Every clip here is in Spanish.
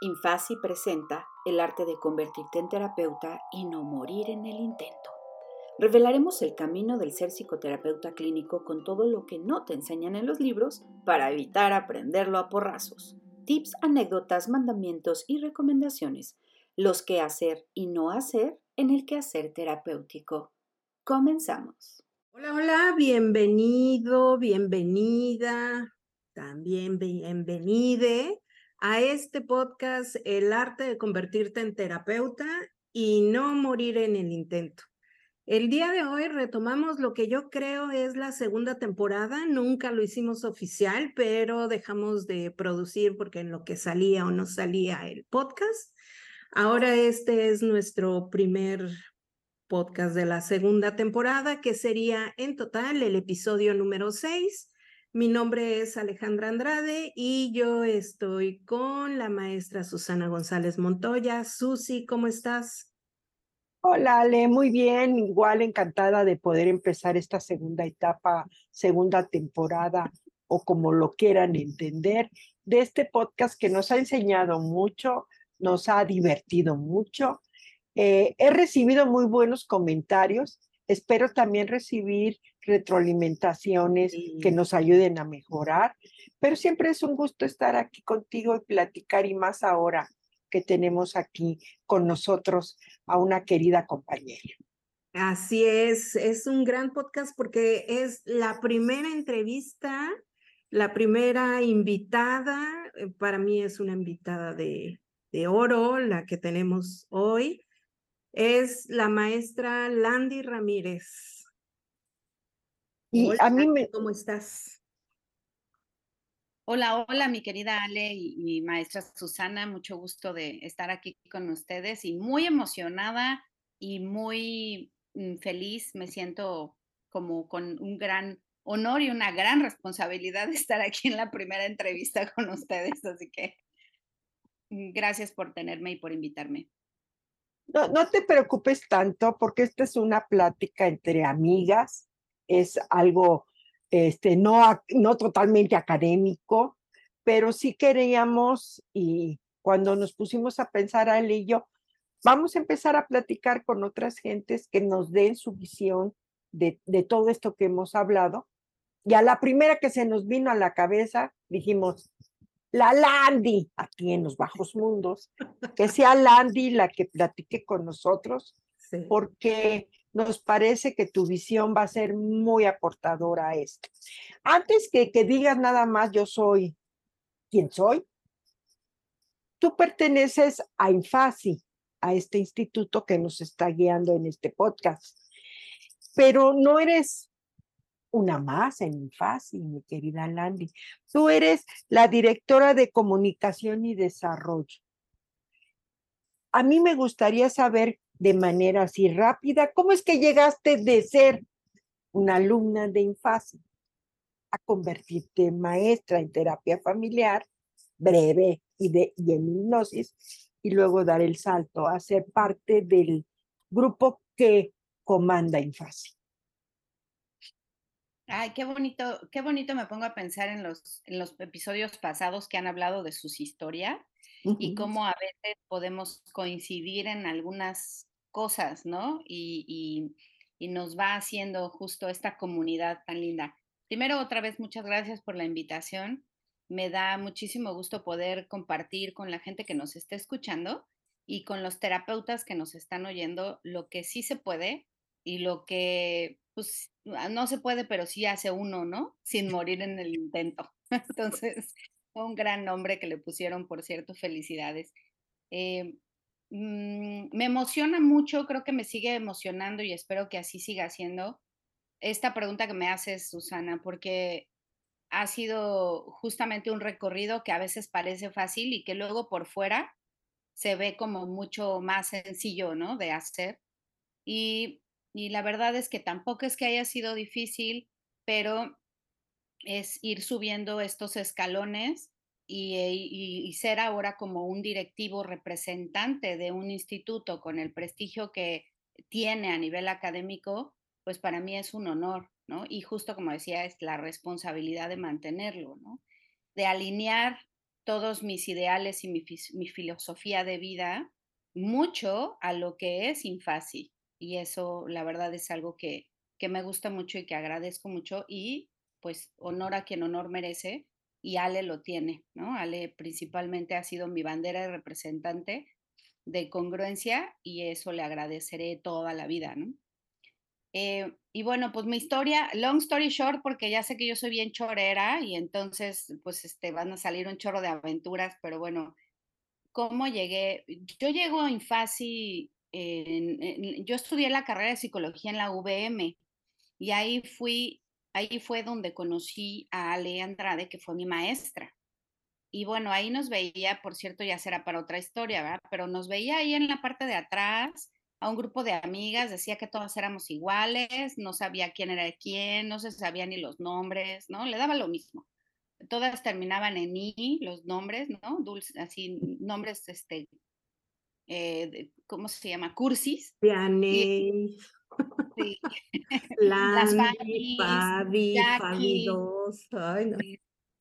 Infasi presenta el arte de convertirte en terapeuta y no morir en el intento. Revelaremos el camino del ser psicoterapeuta clínico con todo lo que no te enseñan en los libros para evitar aprenderlo a porrazos. Tips, anécdotas, mandamientos y recomendaciones. Los que hacer y no hacer en el quehacer terapéutico. Comenzamos. Hola, hola, bienvenido, bienvenida, también bienvenide a este podcast El arte de convertirte en terapeuta y no morir en el intento. El día de hoy retomamos lo que yo creo es la segunda temporada. Nunca lo hicimos oficial, pero dejamos de producir porque en lo que salía o no salía el podcast. Ahora este es nuestro primer podcast de la segunda temporada, que sería en total el episodio número 6 mi nombre es Alejandra Andrade y yo estoy con la maestra Susana González Montoya. Susi, ¿cómo estás? Hola Ale, muy bien, igual encantada de poder empezar esta segunda etapa, segunda temporada o como lo quieran entender, de este podcast que nos ha enseñado mucho, nos ha divertido mucho. Eh, he recibido muy buenos comentarios Espero también recibir retroalimentaciones que nos ayuden a mejorar, pero siempre es un gusto estar aquí contigo y platicar y más ahora que tenemos aquí con nosotros a una querida compañera. Así es, es un gran podcast porque es la primera entrevista, la primera invitada, eh, para mí es una invitada de, de oro, la que tenemos hoy es la maestra Landy Ramírez. Y a mí me... ¿Cómo estás? Hola, hola, mi querida Ale y, maestra Susana, mucho gusto de estar aquí con ustedes y muy emocionada y muy mm, feliz. Me siento como con un gran honor y una gran responsabilidad de estar aquí en la primera entrevista con ustedes. Así que mm, gracias por tenerme y por invitarme. No, no te preocupes tanto porque esta es una plática entre amigas, es algo este, no, no totalmente académico, pero sí queríamos y cuando nos pusimos a pensar a él y yo, vamos a empezar a platicar con otras gentes que nos den su visión de, de todo esto que hemos hablado. Y a la primera que se nos vino a la cabeza, dijimos, la Landy, aquí en los bajos mundos, que sea Landy la que platique con nosotros, porque nos parece que tu visión va a ser muy aportadora a esto. Antes que, que digas nada más, yo soy quien soy, tú perteneces a Infasi, a este instituto que nos está guiando en este podcast, pero no eres una más en Infasi, mi querida Landy. Tú eres la directora de comunicación y desarrollo. A mí me gustaría saber de manera así rápida, ¿cómo es que llegaste de ser una alumna de Infasi a convertirte en maestra en terapia familiar breve y, en hipnosis y luego dar el salto a ser parte del grupo que comanda Infasi? Ay, qué bonito, qué bonito me pongo a pensar en los, en los episodios pasados que han hablado de sus historias y cómo a veces podemos coincidir en algunas cosas, ¿no? Y, y, nos va haciendo justo esta comunidad tan linda. Primero, otra vez, muchas gracias por la invitación. Me da muchísimo gusto poder compartir con la gente que nos esté escuchando y con los terapeutas que nos están oyendo lo que sí se puede y lo que pues no se puede, pero sí hace uno, ¿no? Sin morir en el intento. Entonces, un gran nombre que le pusieron, por cierto, felicidades. Eh, mm, me emociona mucho, creo que me sigue emocionando y espero que así siga siendo esta pregunta que me haces, Susana, porque ha sido justamente un recorrido que a veces parece fácil y que luego por fuera se ve como mucho más sencillo, ¿no? De hacer. Y y la verdad es que tampoco es que haya sido difícil, pero es ir subiendo estos escalones y, ser ahora como un directivo representante de un instituto con el prestigio que tiene a nivel académico, pues para mí es un honor, ¿no? Y justo como decía, es la responsabilidad de mantenerlo, ¿no? De alinear todos mis ideales y mi, mi, filosofía de vida mucho a lo que es Infasi. Y eso, la verdad, es algo que, que me gusta mucho y que agradezco mucho. Y pues honor a quien honor merece. Y Ale lo tiene, ¿no? Ale principalmente ha sido mi bandera de representante de congruencia y eso le agradeceré toda la vida, ¿no? Eh, y bueno, pues mi historia, long story short, porque ya sé que yo soy bien chorera y entonces pues este, van a salir un chorro de aventuras, pero bueno, ¿cómo llegué? Yo llego a Infasi, yo estudié la carrera de psicología en la VM y ahí fui, ahí fue donde conocí a Ale Andrade, que fue mi maestra. Y bueno, ahí nos veía, por cierto, ya será para otra historia, ¿verdad? Pero nos veía ahí en la parte de atrás a un grupo de amigas, decía que todas éramos iguales, no sabía quién era quién, no se sabía ni los nombres, ¿no? Le daba lo mismo. Todas terminaban en I, los nombres, ¿no? Dulce, así, nombres, este, eh, ¿cómo se llama? Cursis. Pianey. Sí. Las Fabi, Fabi 2.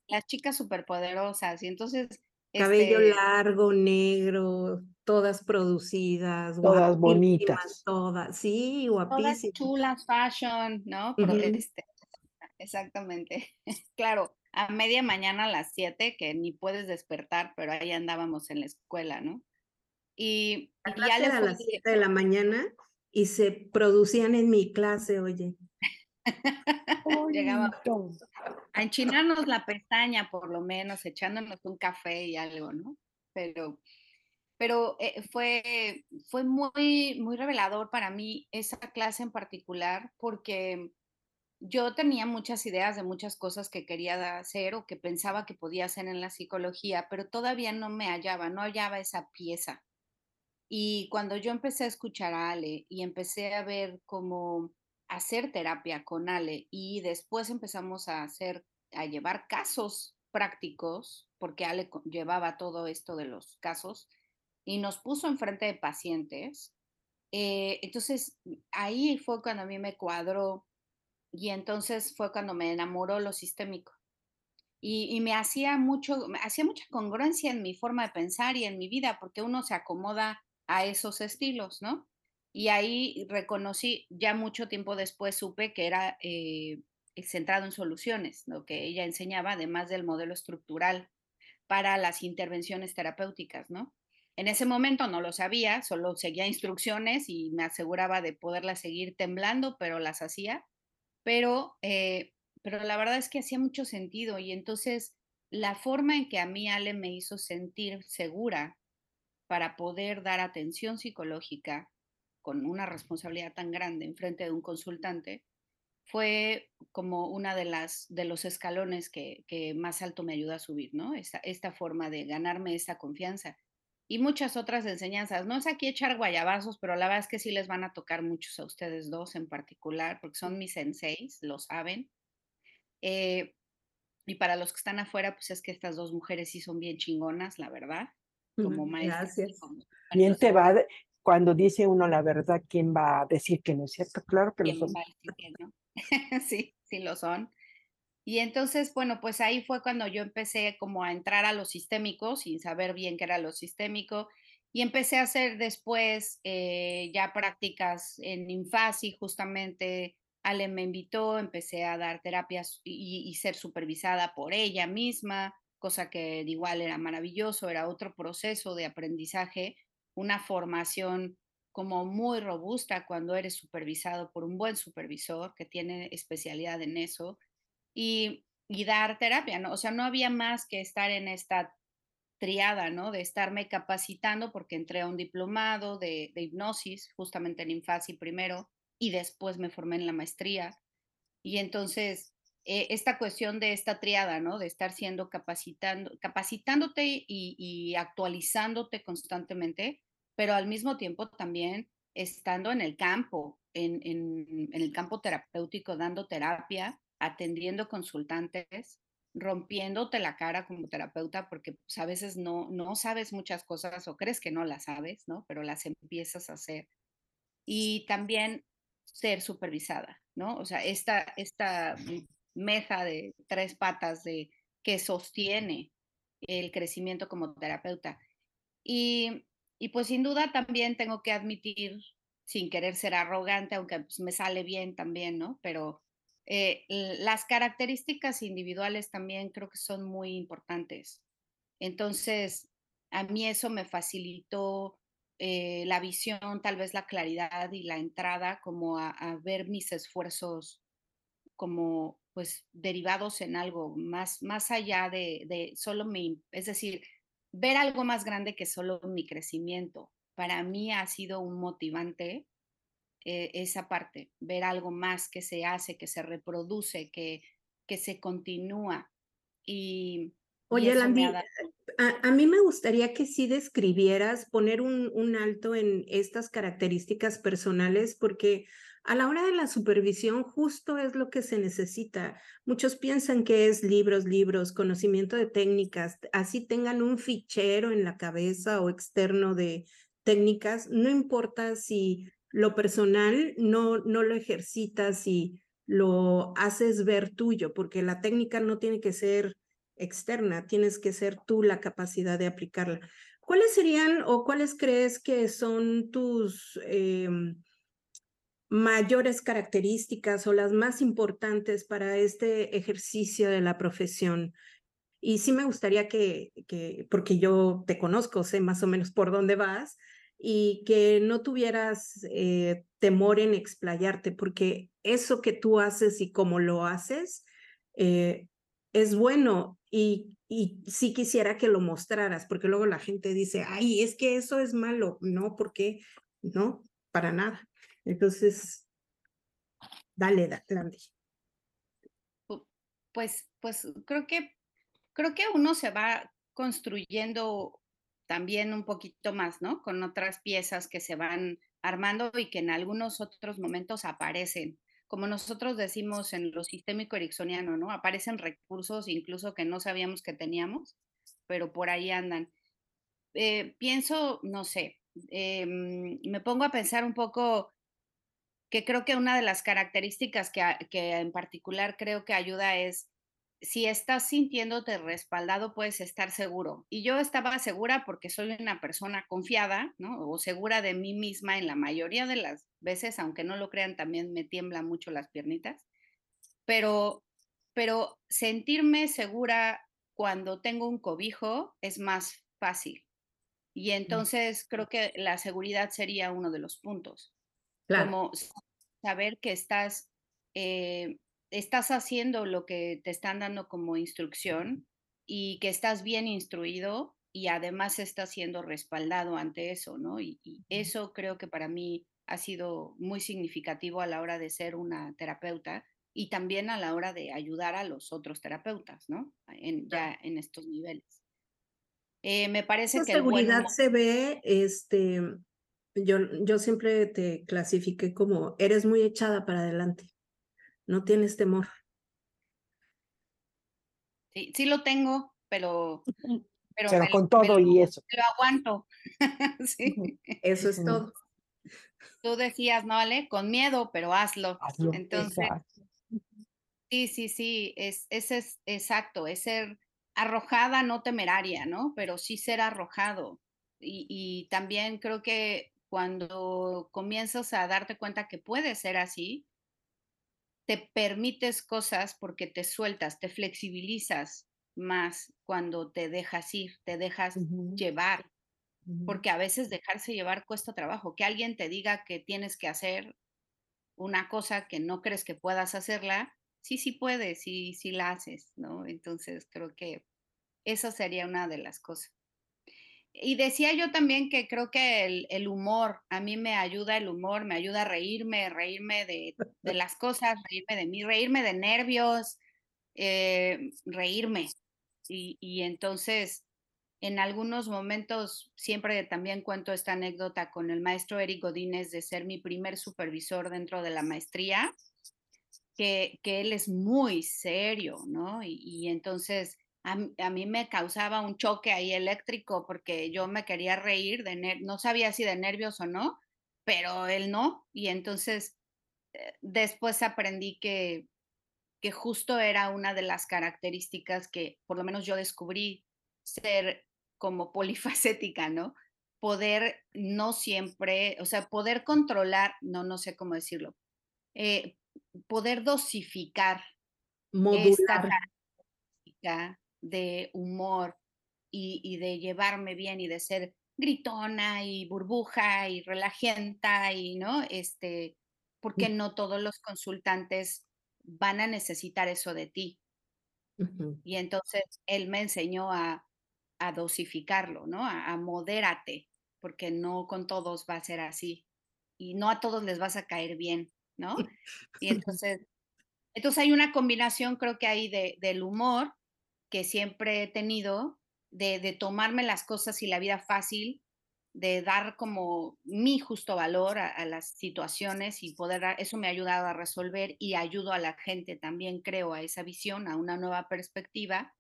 Las chicas superpoderosas. Y entonces Cabello este largo, negro, todas producidas, todas bonitas. Todas, sí, guapísimas. Todas chulas, fashion, ¿no? Pero este, exactamente. claro, a media mañana a las 7, que ni puedes despertar, pero ahí andábamos en la escuela, ¿no? Y, ya le a las 7 de la mañana y se producían en mi clase, oye. Llegaba a enchinarnos la pestaña, por lo menos, echándonos un café y algo, ¿no? Pero, pero eh, fue, fue muy, muy revelador para mí esa clase en particular, porque yo tenía muchas ideas de muchas cosas que quería hacer o que pensaba que podía hacer en la psicología, pero todavía no me hallaba, no hallaba esa pieza. Y cuando yo empecé a escuchar a Ale y empecé a ver cómo hacer terapia con Ale y después empezamos a hacer, a llevar casos prácticos, porque Ale llevaba todo esto de los casos y nos puso enfrente de pacientes. Eh, entonces ahí fue cuando a mí me cuadró y entonces fue cuando me enamoró lo sistémico. Y, y, me hacía mucho, me hacía mucha congruencia en mi forma de pensar y en mi vida, porque uno se acomoda a esos estilos, ¿no? Y ahí reconocí, ya mucho tiempo después supe que era eh, centrado en soluciones, lo que ella enseñaba, además del modelo estructural para las intervenciones terapéuticas, ¿no? En ese momento no lo sabía, solo seguía instrucciones y me aseguraba de poderlas seguir temblando, pero las hacía. Pero, eh, pero la verdad es que hacía mucho sentido y entonces la forma en que a mí Ale me hizo sentir segura para poder dar atención psicológica con una responsabilidad tan grande en frente de un consultante, fue como una de las de los escalones que, más alto me ayuda a subir, ¿no? Esta, esta forma de ganarme esa confianza. Y muchas otras enseñanzas. No es aquí echar guayabazos, pero la verdad es que sí les van a tocar muchos a ustedes dos en particular, porque son mis senseis, lo saben. Eh, y para los que están afuera, pues es que estas dos mujeres sí son bien chingonas, la verdad, como maestras. Gracias. Bien te va, cuando dice uno la verdad, ¿quién va a decir que no es cierto? Claro que lo son. sí, sí lo son. Y entonces, bueno, pues ahí fue cuando yo empecé como a entrar a lo sistémico, sin saber bien qué era lo sistémico, y empecé a hacer después eh, ya prácticas en Infasi, justamente Ale me invitó, empecé a dar terapias y, y ser supervisada por ella misma, cosa que igual era maravilloso, era otro proceso de aprendizaje una formación como muy robusta cuando eres supervisado por un buen supervisor que tiene especialidad en eso y, dar terapia, ¿no? O sea, no había más que estar en esta triada, ¿no? De estarme capacitando porque entré a un diplomado de, hipnosis, justamente en Infasi primero, y después me formé en la maestría. Y entonces, eh, esta cuestión de esta triada, ¿no? De estar siendo capacitando, capacitándote y, actualizándote constantemente, pero al mismo tiempo también estando en el campo, en, en, el campo terapéutico, dando terapia, atendiendo consultantes, rompiéndote la cara como terapeuta, porque pues, a veces no, no sabes muchas cosas o crees que no las sabes, ¿no? Pero las empiezas a hacer. Y también ser supervisada, ¿no? O sea, esta, esta mesa de tres patas de que sostiene el crecimiento como terapeuta. Y, y pues sin duda también tengo que admitir, sin querer ser arrogante, aunque pues, me sale bien también, ¿no? Pero eh, las características individuales también creo que son muy importantes. Entonces, a mí eso me facilitó eh, la visión, tal vez la claridad y la entrada como a, ver mis esfuerzos como pues derivados en algo más, más allá de, de solo mi, es decir, ver algo más grande que solo mi crecimiento. Para mí ha sido un motivante eh, esa parte, ver algo más que se hace, que se reproduce, que, que se continúa. Y, Oye, Landy, a, mí me gustaría que sí describieras, poner un, un alto en estas características personales, porque a la hora de la supervisión justo es lo que se necesita. Muchos piensan que es libros, libros, conocimiento de técnicas, así tengan un fichero en la cabeza o externo de técnicas, no importa si lo personal no, no lo ejercitas y lo haces ver tuyo, porque la técnica no tiene que ser externa, tienes que ser tú la capacidad de aplicarla. ¿Cuáles serían o cuáles crees que son tus em, mayores características o las más importantes para este ejercicio de la profesión? Y sí me gustaría que, que, porque yo te conozco, sé más o menos por dónde vas, y que no tuvieras eh, temor en explayarte, porque eso que tú haces y cómo lo haces eh, es bueno y, y sí quisiera que lo mostraras, porque luego la gente dice, ay, es que eso es malo. No, porque no, para nada. Entonces, dale, dale. Pues, pues creo que creo que uno se va construyendo también un poquito más, ¿no? Con otras piezas que se van armando y que en algunos otros momentos aparecen. Como nosotros decimos en lo sistémico ericksoniano, ¿no? Aparecen recursos incluso que no sabíamos que teníamos, pero por ahí andan. Eh, pienso, no sé, em, me pongo a pensar un poco que creo que una de las características que, que en particular creo que ayuda es si estás sintiéndote respaldado, puedes estar seguro. Y yo estaba segura porque soy una persona confiada, ¿no? O segura de mí misma en la mayoría de las veces, aunque no lo crean, también me tiemblan mucho las piernitas. Pero, pero sentirme segura cuando tengo un cobijo es más fácil. Y mm. entonces creo que la seguridad sería uno de los puntos. Claro. Como saber que estás eh, estás haciendo lo que te están dando como instrucción y que estás bien instruido y además estás siendo respaldado ante eso, ¿no? Y, eso creo que para mí ha sido muy significativo a la hora de ser una terapeuta y también a la hora de ayudar a los otros terapeutas, ¿no? En, ya en estos niveles. Eh, me parece que... La seguridad se ve, este, yo, yo siempre te clasifiqué como, eres muy echada para adelante no tienes temor. Sí, sí lo tengo, pero... Pero, con todo y eso. Lo aguanto. sí. Eso es todo. Tú decías, no, Ale, con miedo, pero hazlo. Entonces, sí, sí, sí, es, ese es exacto, es ser arrojada, no temeraria, ¿no? Pero sí ser arrojado. Y, y también creo que cuando comienzas a darte cuenta que puede ser así, te permites cosas porque te sueltas, te flexibilizas más cuando te dejas ir, te dejas llevar, porque a veces dejarse llevar cuesta trabajo. Que alguien te diga que tienes que hacer una cosa que no crees que puedas hacerla, sí, sí puedes, sí, sí la haces, ¿no? Entonces creo que esa sería una de las cosas. Y decía yo también que creo que el, humor, a mí me ayuda el humor, me ayuda a reírme, reírme de, las cosas, reírme de mí, reírme de nervios, eh, reírme. Y, y, entonces, en algunos momentos, siempre también cuento esta anécdota con el maestro Eric Godínez de ser mi primer supervisor dentro de la maestría, que, que él es muy serio, ¿no? Y, y entonces a, mí me causaba un choque ahí eléctrico porque yo me quería reír, de no sabía si de nervios o no, pero él no. Y entonces eh, después aprendí que, que justo era una de las características que por lo menos yo descubrí ser como polifacética, ¿no? Poder no siempre, o sea, poder controlar, no, no sé cómo decirlo, eh, poder dosificar esta característica de humor y, y, de llevarme bien y de ser gritona y burbuja y relajenta y, ¿no? Este, porque no todos los consultantes van a necesitar eso de ti. Y entonces él me enseñó a, a dosificarlo, ¿no? A, a modérate, porque no con todos va a ser así. Y no a todos les vas a caer bien, ¿no? Y entonces, entonces hay una combinación, creo que hay de, del humor que siempre he tenido, de, tomarme las cosas y la vida fácil, de dar como mi justo valor a, las situaciones y poder, eso me ha ayudado a resolver y ayudo a la gente también, creo, a esa visión, a una nueva perspectiva,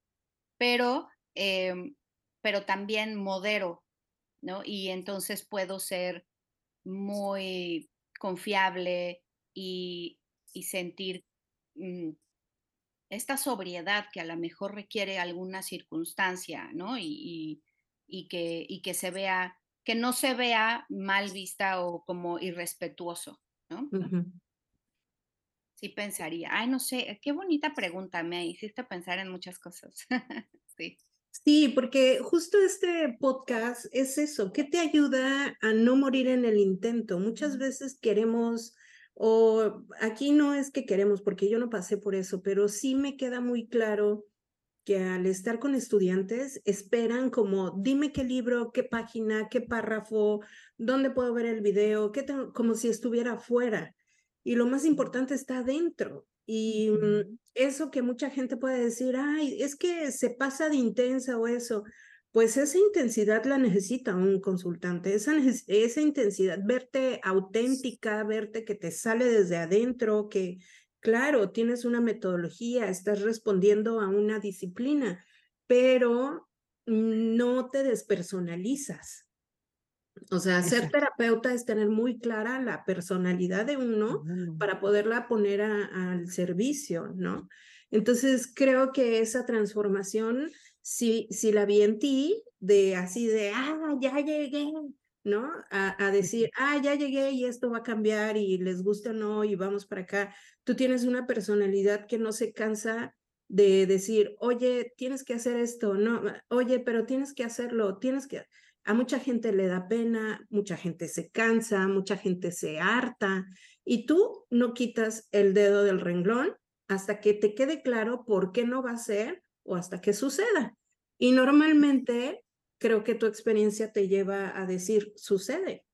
pero, eh, pero también modero, ¿no? Y entonces puedo ser muy confiable y, sentir mmm, esta sobriedad que a lo mejor requiere alguna circunstancia, ¿no? Y, y, y que, y que se vea que no se vea mal vista o como irrespetuoso, ¿no? Uh -huh. Sí pensaría, ay, no sé, qué bonita pregunta, me hiciste pensar en muchas cosas. sí. Sí, porque justo este podcast es eso, ¿qué te ayuda a no morir en el intento? Muchas veces queremos, o aquí no es que queremos, porque yo no pasé por eso, pero sí me queda muy claro que al estar con estudiantes esperan como, dime qué libro, qué página, qué párrafo, dónde puedo ver el video, qué como si estuviera afuera. Y lo más importante está adentro. Y mm, eso que mucha gente puede decir, ay, es que se pasa de intensa o eso, pues esa intensidad la necesita un consultante, esa, esa intensidad, verte auténtica, verte que te sale desde adentro, que Claro, tienes una metodología, estás respondiendo a una disciplina, pero no te despersonalizas. O sea, Exacto. ser terapeuta es tener muy clara la personalidad de uno para poderla poner a, al servicio, ¿no? Entonces, creo que esa transformación, si, si la vi en ti, de así de, ah, ya llegué, ¿no? A, a, decir, ah, ya llegué y esto va a cambiar y les gusta o no y vamos para acá. Tú tienes una personalidad que no se cansa de decir, oye, tienes que hacer esto, no, oye, pero tienes que hacerlo, tienes que... A mucha gente le da pena, mucha gente se cansa, mucha gente se harta y tú no quitas el dedo del renglón hasta que te quede claro por qué no va a ser o hasta que suceda. Y normalmente creo que tu experiencia te lleva a decir, sucede.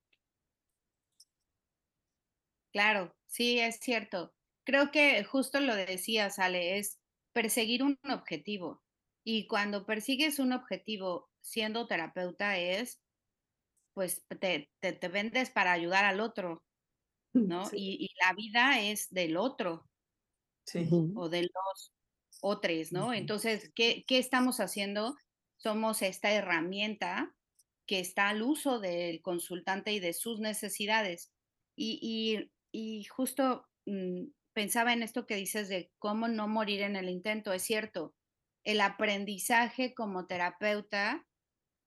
Claro, sí, es cierto. Creo que justo lo decías, Ale, es perseguir un objetivo. Y cuando persigues un objetivo siendo terapeuta es, pues te, te, te vendes para ayudar al otro, ¿no? Sí. Y, y, la vida es del otro sí. o de los otros, ¿no? Entonces, ¿qué, ¿qué estamos haciendo? somos esta herramienta que está al uso del consultante y de sus necesidades. Y, y, y justo mmm, pensaba en esto que dices de cómo no morir en el intento. Es cierto, el aprendizaje como terapeuta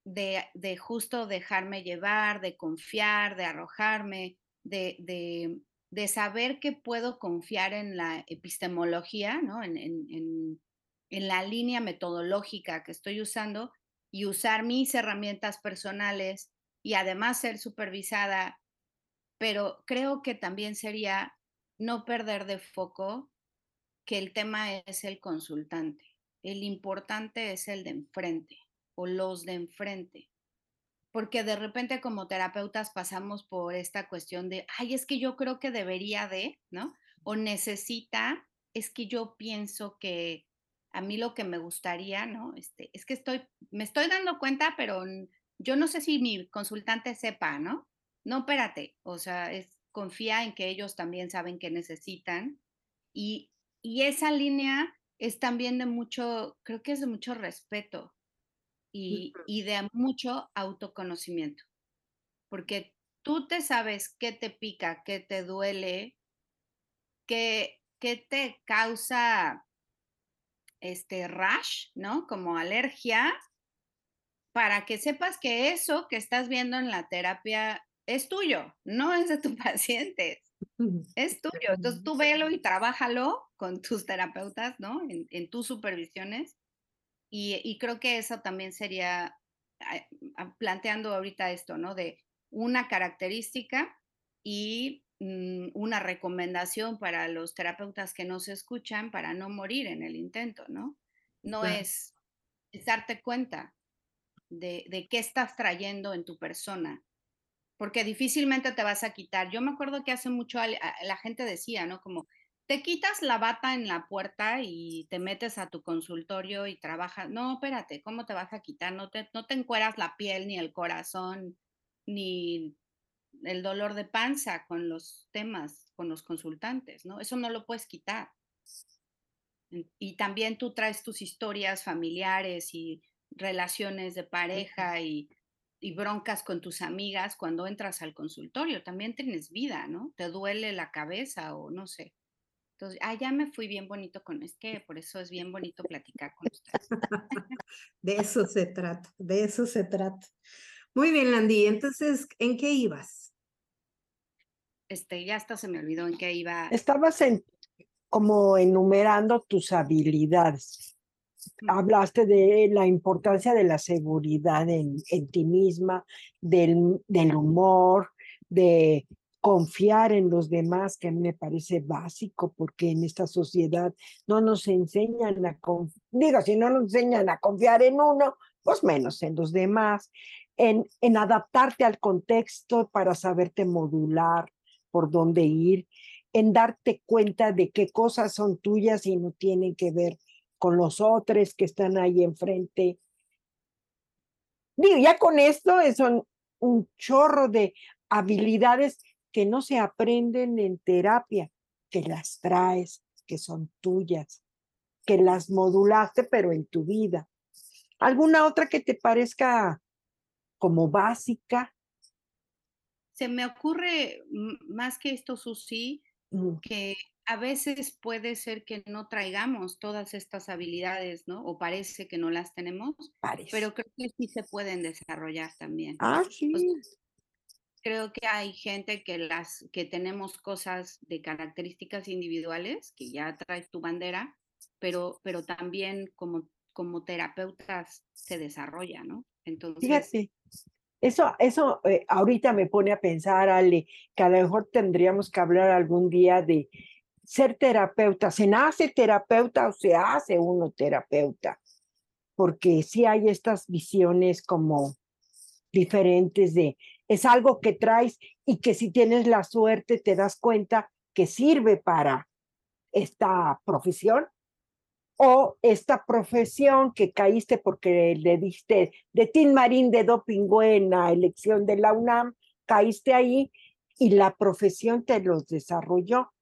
de, de justo dejarme llevar, de confiar, de arrojarme, de, de, de, saber que puedo confiar en la epistemología, ¿no? en, en, en en la línea metodológica que estoy usando y usar mis herramientas personales y además ser supervisada, pero creo que también sería no perder de foco que el tema es el consultante. El importante es el de enfrente o los de enfrente. Porque de repente como terapeutas pasamos por esta cuestión de, ay, es que yo creo que debería de, ¿no? O necesita, es que yo pienso que, a mí lo que me gustaría, ¿no? Este, es que estoy, me estoy dando cuenta, pero yo no sé si mi consultante sepa, ¿no? No, espérate, o sea, es, confía en que ellos también saben que necesitan y, y esa línea es también de mucho, creo que es de mucho respeto y, y de mucho autoconocimiento, porque tú te sabes qué te pica, qué te duele, qué, qué te causa este rash, ¿no? Como alergia, para que sepas que eso que estás viendo en la terapia es tuyo, no es de tu paciente, es tuyo. Entonces tú velo y trabájalo con tus terapeutas, ¿no? En, tus supervisiones. Y, creo que eso también sería, planteando ahorita esto, ¿no? De una característica y mm, una recomendación para los terapeutas que no se escuchan para no morir en el intento, ¿no? No es, darte cuenta de, de, qué estás trayendo en tu persona, porque difícilmente te vas a quitar. Yo me acuerdo que hace mucho la gente decía, ¿no? Como, te quitas la bata en la puerta y te metes a tu consultorio y trabajas. No, espérate, ¿cómo te vas a quitar? No te, no te encueras la piel, ni el corazón, ni el dolor de panza con los temas, con los consultantes, ¿no? Eso no lo puedes quitar. Y también tú traes tus historias familiares y relaciones de pareja y, y, broncas con tus amigas cuando entras al consultorio. También tienes vida, ¿no? Te duele la cabeza o no sé. Entonces, ah, ya me fui bien bonito con, es que por eso es bien bonito platicar con ustedes. de eso se trata, de eso se trata. Muy bien, Landy, entonces, ¿en qué ibas? Este, ya hasta se me olvidó en qué iba. Estabas en, como enumerando tus habilidades. Hablaste de la importancia de la seguridad en, en ti misma, del, del humor, de confiar en los demás, que a mí me parece básico, porque en esta sociedad no nos enseñan a, digo, si no nos enseñan a confiar en uno, pues menos en los demás, en, en adaptarte al contexto para saberte modular por dónde ir, en darte cuenta de qué cosas son tuyas y no tienen que ver con los otros que están ahí enfrente. Digo, ya con esto son un chorro de habilidades que no se aprenden en terapia, que las traes, que son tuyas, que las modulaste, pero en tu vida. ¿Alguna otra que te parezca como básica? Se me ocurre más que esto, Susi, que a veces puede ser que no traigamos todas estas habilidades, ¿no? O parece que no las tenemos, pero creo que sí se pueden desarrollar también. Ah, sí creo que hay gente que las que tenemos cosas de características individuales, que ya traes tu bandera, pero, pero también como, como terapeutas se desarrolla, ¿no? Entonces. Fíjate, eso, eso eh, ahorita me pone a pensar, Ale, que a lo mejor tendríamos que hablar algún día de ser terapeuta. ¿Se nace terapeuta o se hace uno terapeuta? Porque sí hay estas visiones como diferentes de es algo que traes y que si tienes la suerte te das cuenta que sirve para esta profesión o esta profesión que caíste porque le diste de Tin Marín de doping en la elección de la UNAM, caíste ahí y la profesión te los desarrolló.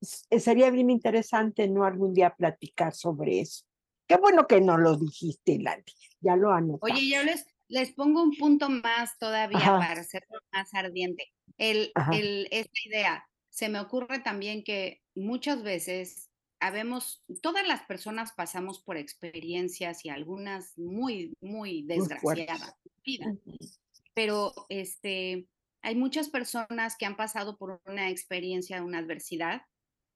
Sería bien interesante, ¿no? Algún día platicar sobre eso. Qué bueno que no lo dijiste, Landy. Ya lo anoté. Oye, les, les pongo un punto más todavía para hacerlo más ardiente. El, el, esta idea, se me ocurre también que muchas veces habemos, todas las personas pasamos por experiencias y algunas muy, muy desgraciadas vida. Pero este, hay muchas personas que han pasado por una experiencia, una adversidad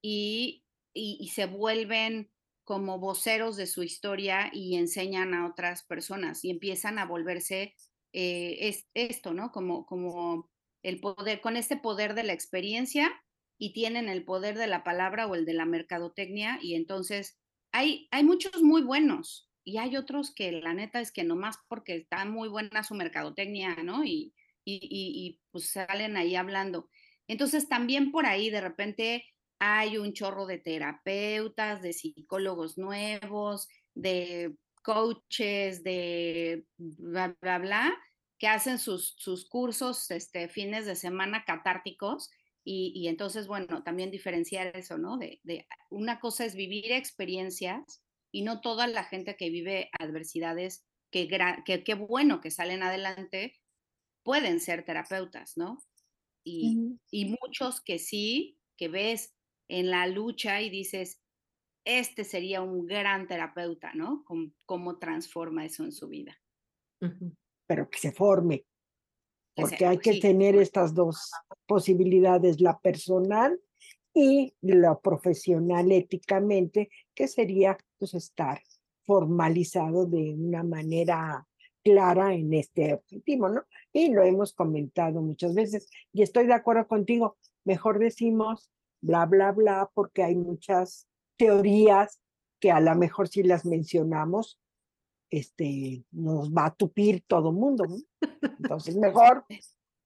y, y se vuelven como voceros de su historia y enseñan a otras personas y empiezan a volverse eh, es, esto, ¿no? Como, como el poder, con este poder de la experiencia y tienen el poder de la palabra o el de la mercadotecnia y entonces hay, hay muchos muy buenos y hay otros que la neta es que nomás porque está muy buena su mercadotecnia, ¿no? Y, y, y, y pues salen ahí hablando. Entonces también por ahí de repente hay un chorro de terapeutas, de psicólogos nuevos, de coaches, de bla, bla, bla, que hacen sus, sus cursos este, fines de semana catárticos. Y, entonces, bueno, también diferenciar eso, ¿no? De, de, una cosa es vivir experiencias y no toda la gente que vive adversidades, que, qué bueno que salen adelante, pueden ser terapeutas, ¿no? Y, y muchos que sí, que ves en la lucha y dices, este sería un gran terapeuta, ¿no? ¿Cómo, transforma eso en su vida? pero que se forme, porque hay que tener estas dos posibilidades, la personal y la profesional éticamente, que sería pues estar formalizado de una manera clara en este objetivo, ¿no? Y lo hemos comentado muchas veces y estoy de acuerdo contigo, mejor decimos bla, bla, bla, porque hay muchas teorías que a lo mejor si las mencionamos, este, nos va a tupir todo el mundo. ¿no? Entonces, mejor.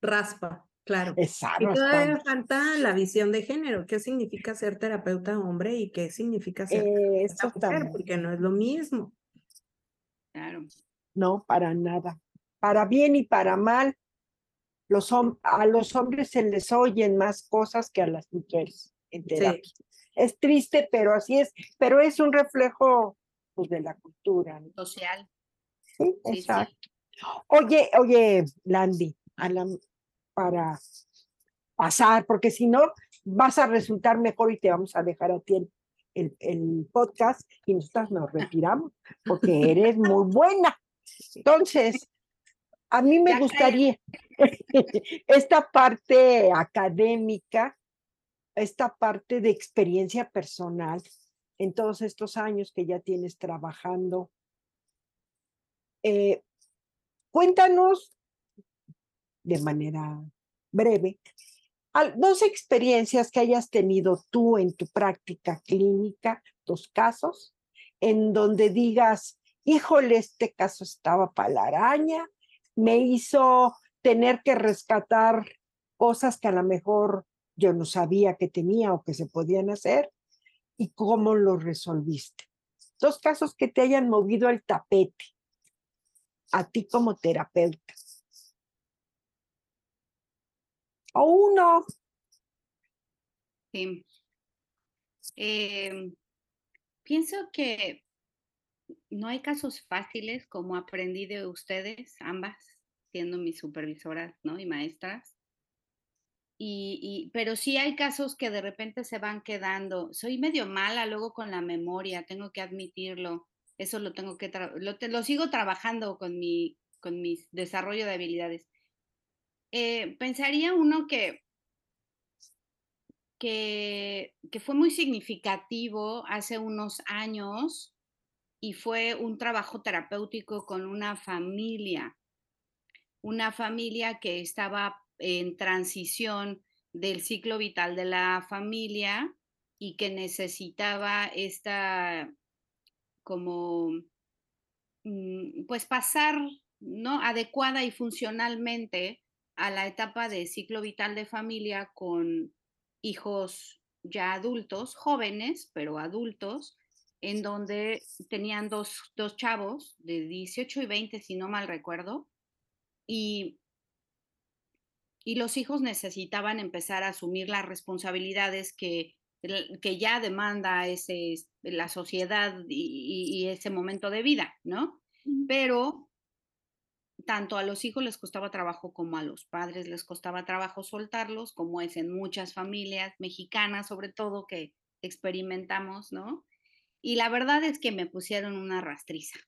Raspa, claro. Exacto. Y todavía falta la visión de género. ¿Qué significa ser terapeuta hombre y qué significa ser mujer? Porque no es lo mismo. Claro. No, para nada. Para bien y para mal, los a los hombres se les oyen más cosas que a las mujeres en terapia. Es triste, pero así es. Pero es un reflejo pues, de la cultura. Social. Sí, exacto. Oye, oye, Landy, para pasar, porque si no, vas a resultar mejor y te vamos a dejar a ti el, el, podcast y nosotras nos retiramos, porque eres muy buena. Entonces, a mí me gustaría esta parte académica, esta parte de experiencia personal, en todos estos años que ya tienes trabajando. Eh, cuéntanos de manera breve dos experiencias que hayas tenido tú en tu práctica clínica, dos casos, en donde digas, híjole, este caso estaba para la araña, me hizo tener que rescatar cosas que a lo mejor yo no sabía que tenía o que se podían hacer, y cómo lo resolviste. Dos casos que te hayan movido el tapete a ti como terapeuta. O uno. Sí. Em, pienso que no hay casos fáciles como aprendí de ustedes, ambas, siendo mis supervisoras ¿no? y maestras. Y, pero sí hay casos que de repente se van quedando. Soy medio mala luego con la memoria, tengo que admitirlo. Eso lo tengo que, lo, sigo trabajando con mi, con mi desarrollo de habilidades. Eh, pensaría uno que, que, que fue muy significativo hace unos años y fue un trabajo terapéutico con una familia, una familia que estaba en transición del ciclo vital de la familia y que necesitaba esta como mm, pues pasar no adecuada y funcionalmente a la etapa de ciclo vital de familia con hijos ya adultos, jóvenes, pero adultos, en donde tenían dos, dos chavos de 18 y 20, si no mal recuerdo, y y los hijos necesitaban empezar a asumir las responsabilidades que, que ya demanda ese, la sociedad y, ese momento de vida, ¿no? Pero tanto a los hijos les costaba trabajo como a los padres les costaba trabajo soltarlos, como es en muchas familias mexicanas, sobre todo, que experimentamos, ¿no? Y la verdad es que me pusieron una rastriza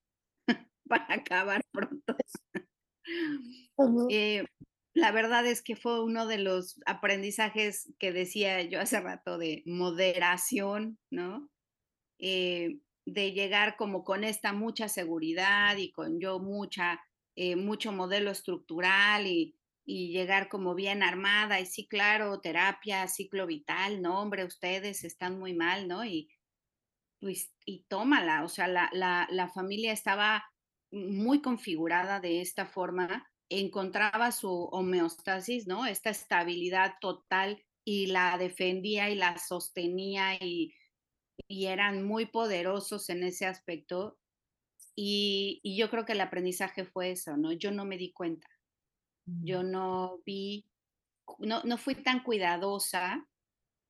para acabar pronto la verdad es que fue uno de los aprendizajes que decía yo hace rato de moderación, ¿no? Eh, de llegar como con esta mucha seguridad y con yo mucha, eh, mucho modelo estructural y, y, llegar como bien armada y sí, claro, terapia, ciclo vital, no, hombre, ustedes están muy mal, ¿no? Y, pues, y tómala, o sea, la, la, la familia estaba muy configurada de esta forma encontraba su homeostasis, ¿no? Esta estabilidad total y la defendía y la sostenía y, eran muy poderosos en ese aspecto. Y, yo creo que el aprendizaje fue eso, ¿no? Yo no me di cuenta. Yo mm. no vi, no, no fui tan cuidadosa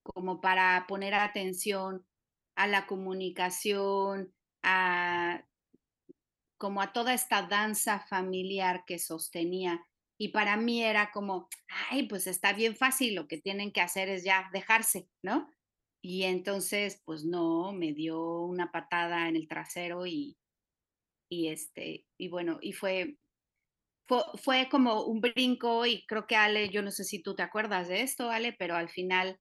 como para poner atención a la comunicación, a como a toda esta danza familiar que sostenía. Y para mí era como, ay, pues está bien fácil, lo que tienen que hacer es ya dejarse, ¿no? Y entonces, pues no, me dio una patada en el trasero y, y este, y bueno, y fue, fue, como un brinco y creo que Ale, yo no sé si tú te acuerdas de esto, Ale, pero al final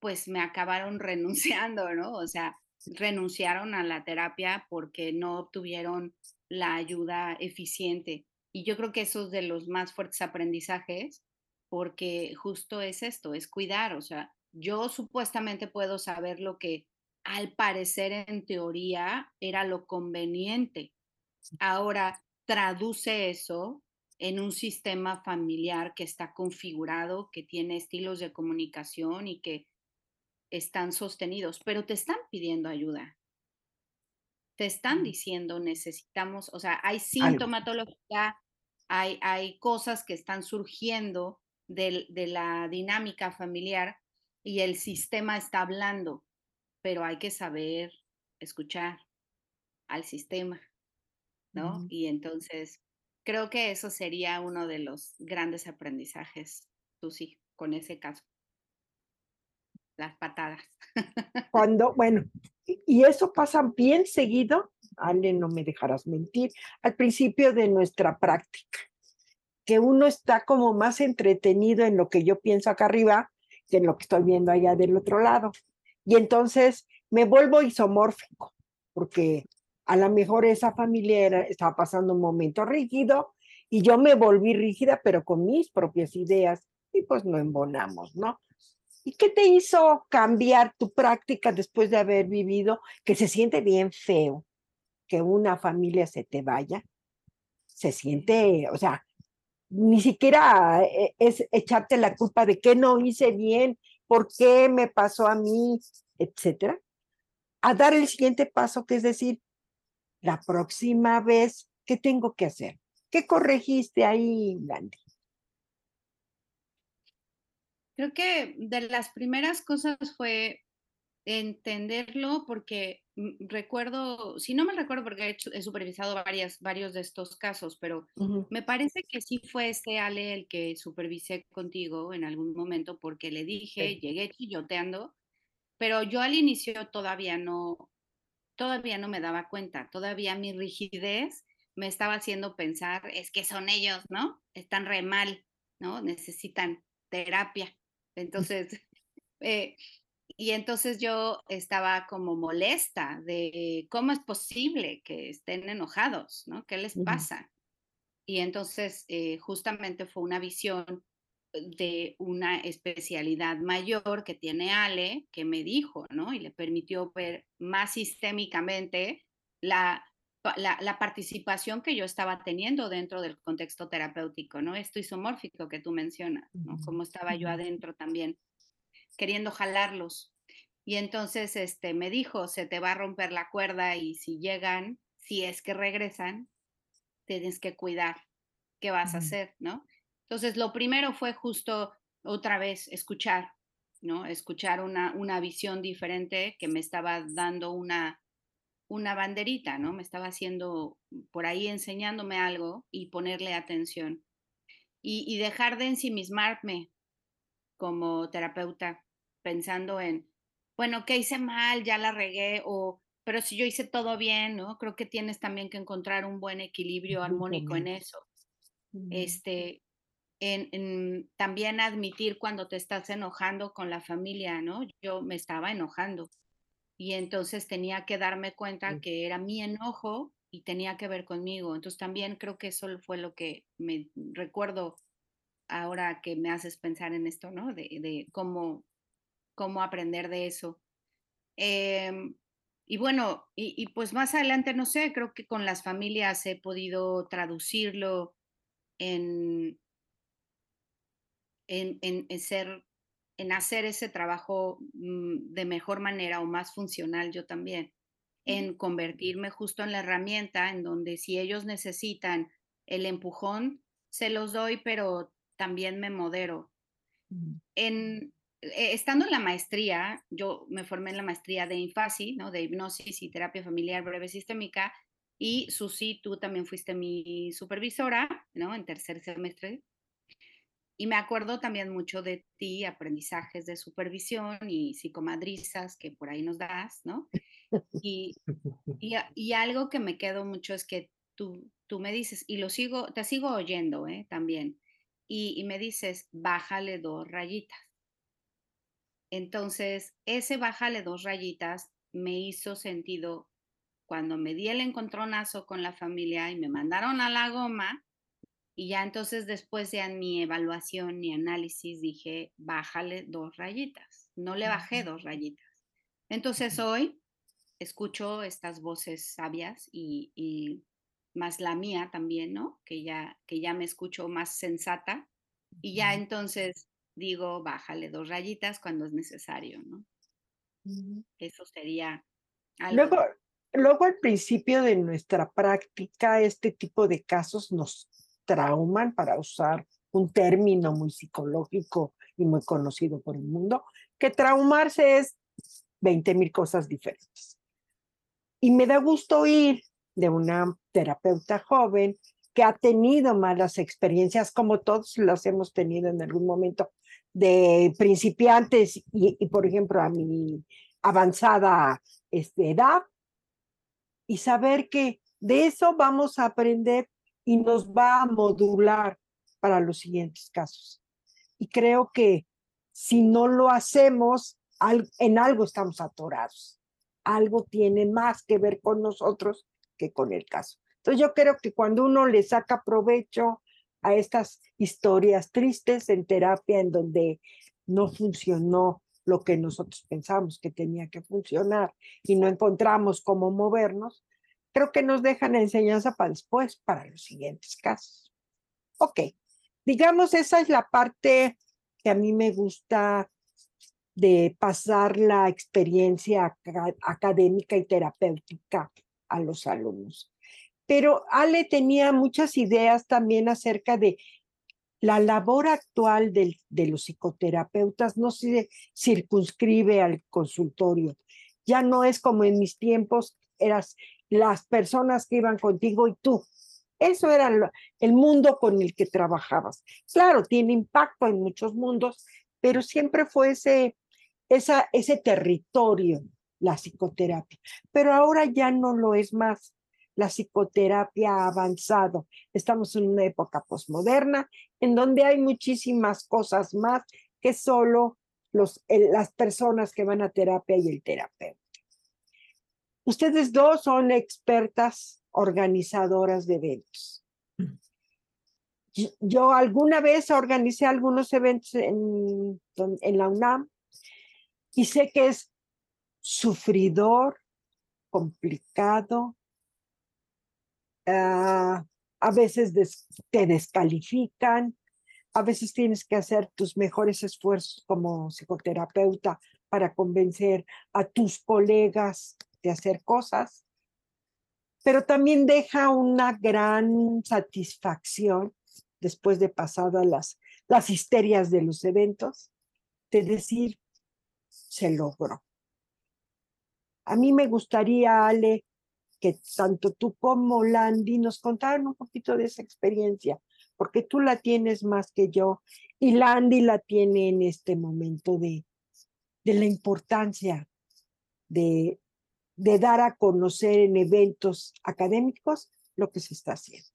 pues me acabaron renunciando, ¿no? O sea, renunciaron a la terapia porque no obtuvieron la ayuda eficiente. Y yo creo que eso es de los más fuertes aprendizajes, porque justo es esto, es cuidar. O sea, yo supuestamente puedo saber lo que al parecer en teoría era lo conveniente. Ahora, traduce eso en un sistema familiar que está configurado, que tiene estilos de comunicación y que están sostenidos, pero te están pidiendo ayuda. Te están diciendo necesitamos, o sea, hay sintomatología, hay, hay cosas que están surgiendo de, de la dinámica familiar y el sistema está hablando, pero hay que saber escuchar al sistema. ¿no? Y entonces creo que eso sería uno de los grandes aprendizajes, sí con ese caso. Las patadas. Cuando, bueno, y eso pasa bien seguido, Ale, no me dejarás mentir, al principio de nuestra práctica, que uno está como más entretenido en lo que yo pienso acá arriba que en lo que estoy viendo allá del otro lado. Y entonces me vuelvo isomórfico, porque a lo mejor esa familia estaba pasando un momento rígido y yo me volví rígida, pero con mis propias ideas y pues no embonamos, ¿no? ¿Y qué te hizo cambiar tu práctica después de haber vivido que se siente bien feo que una familia se te vaya? Se siente, o sea, ni siquiera eh, es echarte la culpa de que no hice bien, por qué me pasó a mí, etcétera. A dar el siguiente paso, que es decir, la próxima vez, ¿qué tengo que hacer? ¿Qué corregiste ahí, Landy? Creo que de las primeras cosas fue entenderlo porque mm, recuerdo, si no me recuerdo porque he, supervisado varias, varios de estos casos, pero me parece que sí fue este Ale el que supervisé contigo en algún momento porque le dije, llegué chilloteando, pero yo al inicio todavía no, todavía no me daba cuenta, todavía mi rigidez me estaba haciendo pensar, es que son ellos, ¿no? Están re mal, ¿no? Necesitan terapia. Entonces, eh, y entonces yo estaba como molesta de cómo es posible que estén enojados, ¿no? ¿Qué les pasa? Y entonces eh, justamente fue una visión de una especialidad mayor que tiene Ale, que me dijo, ¿no? Y le permitió ver más sistémicamente la, la, participación que yo estaba teniendo dentro del contexto terapéutico, ¿no? Esto isomórfico que tú mencionas, ¿no? Cómo estaba yo adentro también, queriendo jalarlos. Y entonces este, me dijo, se te va a romper la cuerda y si llegan, si es que regresan, tienes que cuidar qué vas a hacer, ¿no? Entonces, lo primero fue justo otra vez escuchar, ¿no? Escuchar una, una visión diferente que me estaba dando una, una banderita, ¿no? Me estaba haciendo por ahí enseñándome algo y ponerle atención. Y, y dejar de ensimismarme como terapeuta, pensando en, bueno, ¿qué hice mal? Ya la regué, o, pero si yo hice todo bien, ¿no? Creo que tienes también que encontrar un buen equilibrio armónico en eso. Este, en, también admitir cuando te estás enojando con la familia, ¿no? Yo me estaba enojando y entonces tenía que darme cuenta que era mi enojo y tenía que ver conmigo. Entonces también creo que eso fue lo que me recuerdo ahora que me haces pensar en esto, ¿no? De, cómo, cómo aprender de eso. Em, y bueno, y, pues más adelante, no sé, creo que con las familias he podido traducirlo en, en, ser, en hacer ese trabajo mm, de mejor manera o más funcional yo también, en convertirme justo en la herramienta en donde si ellos necesitan el empujón, se los doy, pero también me modero. En, eh, estando en la maestría, yo me formé en la maestría de INFASI, ¿no? de hipnosis y terapia familiar breve sistémica, y Susi, tú también fuiste mi supervisora, ¿no? En tercer semestre y me acuerdo también mucho de ti, aprendizajes de supervisión y psicomadrizas que por ahí nos das, ¿no? Y, y, algo que me quedó mucho es que tu, tú me dices, y lo sigo, te sigo oyendo ¿eh? también, y, y me dices, bájale dos rayitas. Entonces, ese bájale dos rayitas me hizo sentido cuando me di el encontronazo con la familia y me mandaron a la goma, y ya entonces después de mi evaluación y análisis dije, bájale dos rayitas. No le bajé dos rayitas. Entonces hoy escucho estas voces sabias y, más la mía también, ¿no? Que ya, que ya me escucho más sensata y ya entonces digo, bájale dos rayitas cuando es necesario, ¿no? Eso sería algo. Luego, luego al principio de nuestra práctica, este tipo de casos nos trauman, para usar un término muy psicológico y muy conocido por el mundo, que traumarse es 20 mil cosas diferentes. Y me da gusto oír de una terapeuta joven que ha tenido malas experiencias, como todos las hemos tenido en algún momento, de principiantes y, por ejemplo, a mi avanzada este, edad, y saber que de eso vamos a aprender y nos va a modular para los siguientes casos. Y creo que si no lo hacemos, en algo estamos atorados. Algo tiene más que ver con nosotros que con el caso. Entonces yo creo que cuando uno le saca provecho a estas historias tristes en terapia en donde no funcionó lo que nosotros pensamos que tenía que funcionar y no encontramos cómo movernos, creo que nos dejan enseñanza para después, para los siguientes casos. Ok, digamos, esa es la parte que a mí me gusta de pasar la experiencia académica y terapéutica a los alumnos. Pero Ale tenía muchas ideas también acerca de la labor actual de, de los psicoterapeutas, no se circunscribe al consultorio. Ya no es como en mis tiempos, eras las personas que iban contigo y tú. Eso era el mundo con el que trabajabas. Claro, tiene impacto en muchos mundos, pero siempre fue ese, ese territorio, la psicoterapia. Pero ahora ya no lo es más. La psicoterapia ha avanzado. Estamos en una época posmoderna en donde hay muchísimas cosas más que solo los, las personas que van a terapia y el terapeuta. Ustedes dos son expertas organizadoras de eventos. Yo, alguna vez organicé algunos eventos en, la UNAM y sé que es sufridor, complicado, ah, a veces te descalifican, a veces tienes que hacer tus mejores esfuerzos como psicoterapeuta para convencer a tus colegas de hacer cosas, pero también deja una gran satisfacción después de pasadas las, las histerias de los eventos, de decir, se logró. A mí me gustaría, Ale, que tanto tú como Landy nos contaran un poquito de esa experiencia, porque tú la tienes más que yo y Landy la tiene en este momento de, de la importancia de, de dar a conocer en eventos académicos lo que se está haciendo.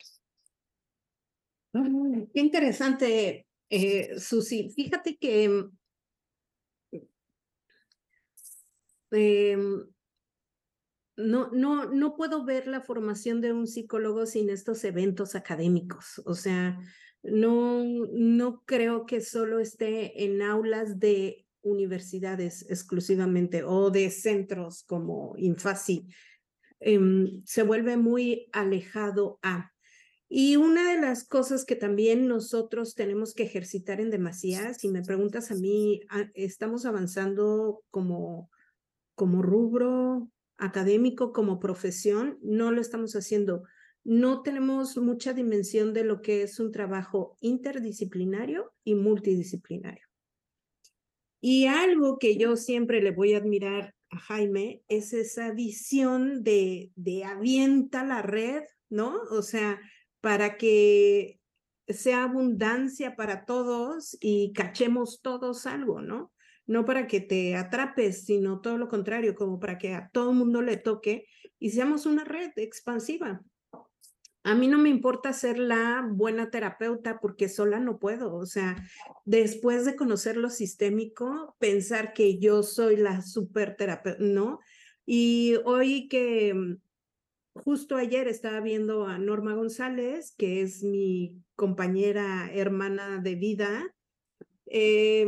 Mm, qué interesante, eh, Susi. Fíjate que em, no, no, no puedo ver la formación de un psicólogo sin estos eventos académicos. O sea, no, no creo que solo esté en aulas de universidades exclusivamente o de centros como Infasi, em, se vuelve muy alejado a. Y una de las cosas que también nosotros tenemos que ejercitar en demasía, si me preguntas a mí, ah, estamos avanzando como, como rubro académico, como profesión, no lo estamos haciendo. No tenemos mucha dimensión de lo que es un trabajo interdisciplinario y multidisciplinario. Y algo que yo siempre le voy a admirar a Jaime es esa visión de, avienta la red, ¿no? O sea, para que sea abundancia para todos y cachemos todos algo, ¿no? No para que te atrapes, sino todo lo contrario, como para que a todo mundo le toque y seamos una red expansiva. A mí no me importa ser la buena terapeuta porque sola no puedo. O sea, después de conocer lo sistémico, pensar que yo soy la super terapeuta, ¿no? Y hoy que mm, justo ayer estaba viendo a Norma González, que es mi compañera hermana de vida, eh,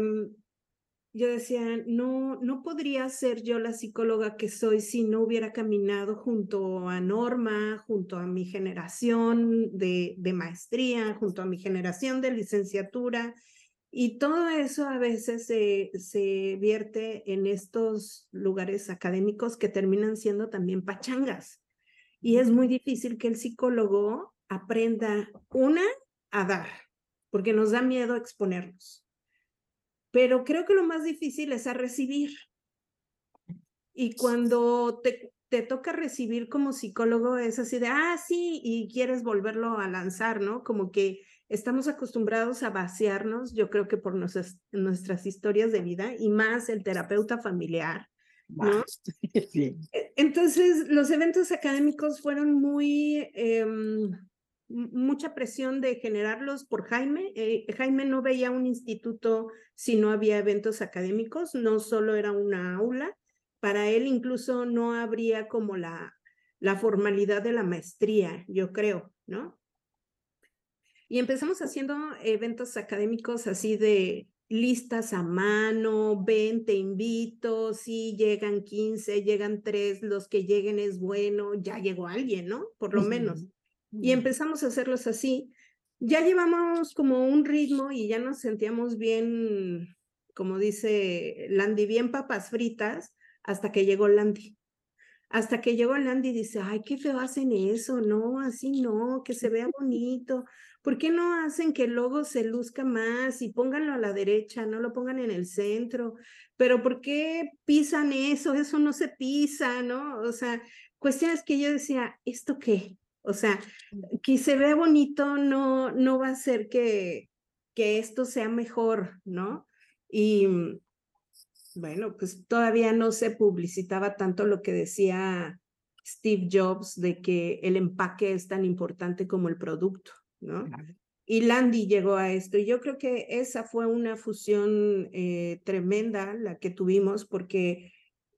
yo decía, no, no podría ser yo la psicóloga que soy si no hubiera caminado junto a Norma, junto a mi generación de, de maestría, junto a mi generación de licenciatura. Y todo eso a veces se, se vierte en estos lugares académicos que terminan siendo también pachangas. Y es muy difícil que el psicólogo aprenda, una, a dar, porque nos da miedo exponernos pero creo que lo más difícil es a recibir. Y cuando te, te toca recibir como psicólogo es así de, ah, sí, y quieres volverlo a lanzar, ¿no? Como que estamos acostumbrados a vaciarnos, yo creo que por nuestras, nuestras historias de vida y más el terapeuta familiar, ¿no? Sí. E, entonces, los eventos académicos fueron muy, eh, mucha presión de generarlos por Jaime. Eh, Jaime no veía un instituto si no había eventos académicos, no solo era una aula. Para él incluso no habría como la, la formalidad de la maestría, yo creo, ¿no? Y empezamos haciendo eventos académicos así de listas a mano, ven, te invito, si llegan 15, llegan 3, los que lleguen es bueno, ya llegó alguien, ¿no? Por lo menos y empezamos a hacerlos así. Ya llevamos como un ritmo y ya nos sentíamos bien, como dice Landy, bien papas fritas, hasta que llegó Landy. Hasta que llegó Landy y dice, ay, qué feo hacen eso, no, así no, que se vea bonito. ¿Por qué no hacen que el logo se luzca más y pónganlo a la derecha, no lo pongan en el centro? Pero ¿por qué pisan eso? Eso no se pisa, ¿no? O sea, cuestiones que yo decía, ¿esto qué? O sea, que se vea bonito no, no va a ser que, que esto sea mejor, ¿no? Y mm, bueno, pues todavía no se publicitaba tanto lo que decía Steve Jobs de que el empaque es tan importante como el producto, ¿no? Y Landy llegó a esto. Y yo creo que esa fue una fusión eh, tremenda la que tuvimos porque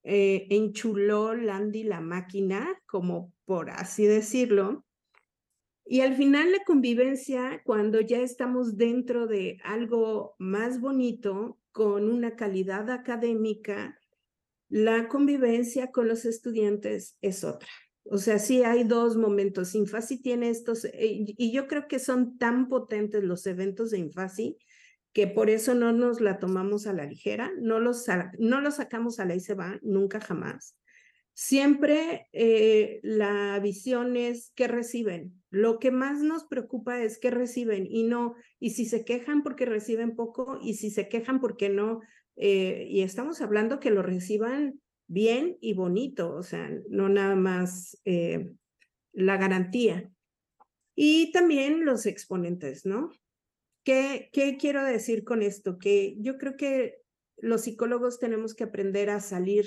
eh, enchuló Landy la máquina, como por así decirlo. Y al final la convivencia, cuando ya estamos dentro de algo más bonito, con una calidad académica, la convivencia con los estudiantes es otra. O sea, sí hay dos momentos. Infasi tiene estos, eh, y yo creo que son tan potentes los eventos de Infasi que por eso no nos la tomamos a la ligera, no los, no sacamos a la y se va, nunca jamás. Siempre eh, la visión es que reciben. Lo que más nos preocupa es que reciben y no, y si se quejan porque reciben poco y si se quejan porque no, eh, y estamos hablando que lo reciban bien y bonito, o sea, no nada más eh, la garantía. Y también los exponentes, ¿no? ¿Qué, ¿Qué quiero decir con esto? Que yo creo que los psicólogos tenemos que aprender a salir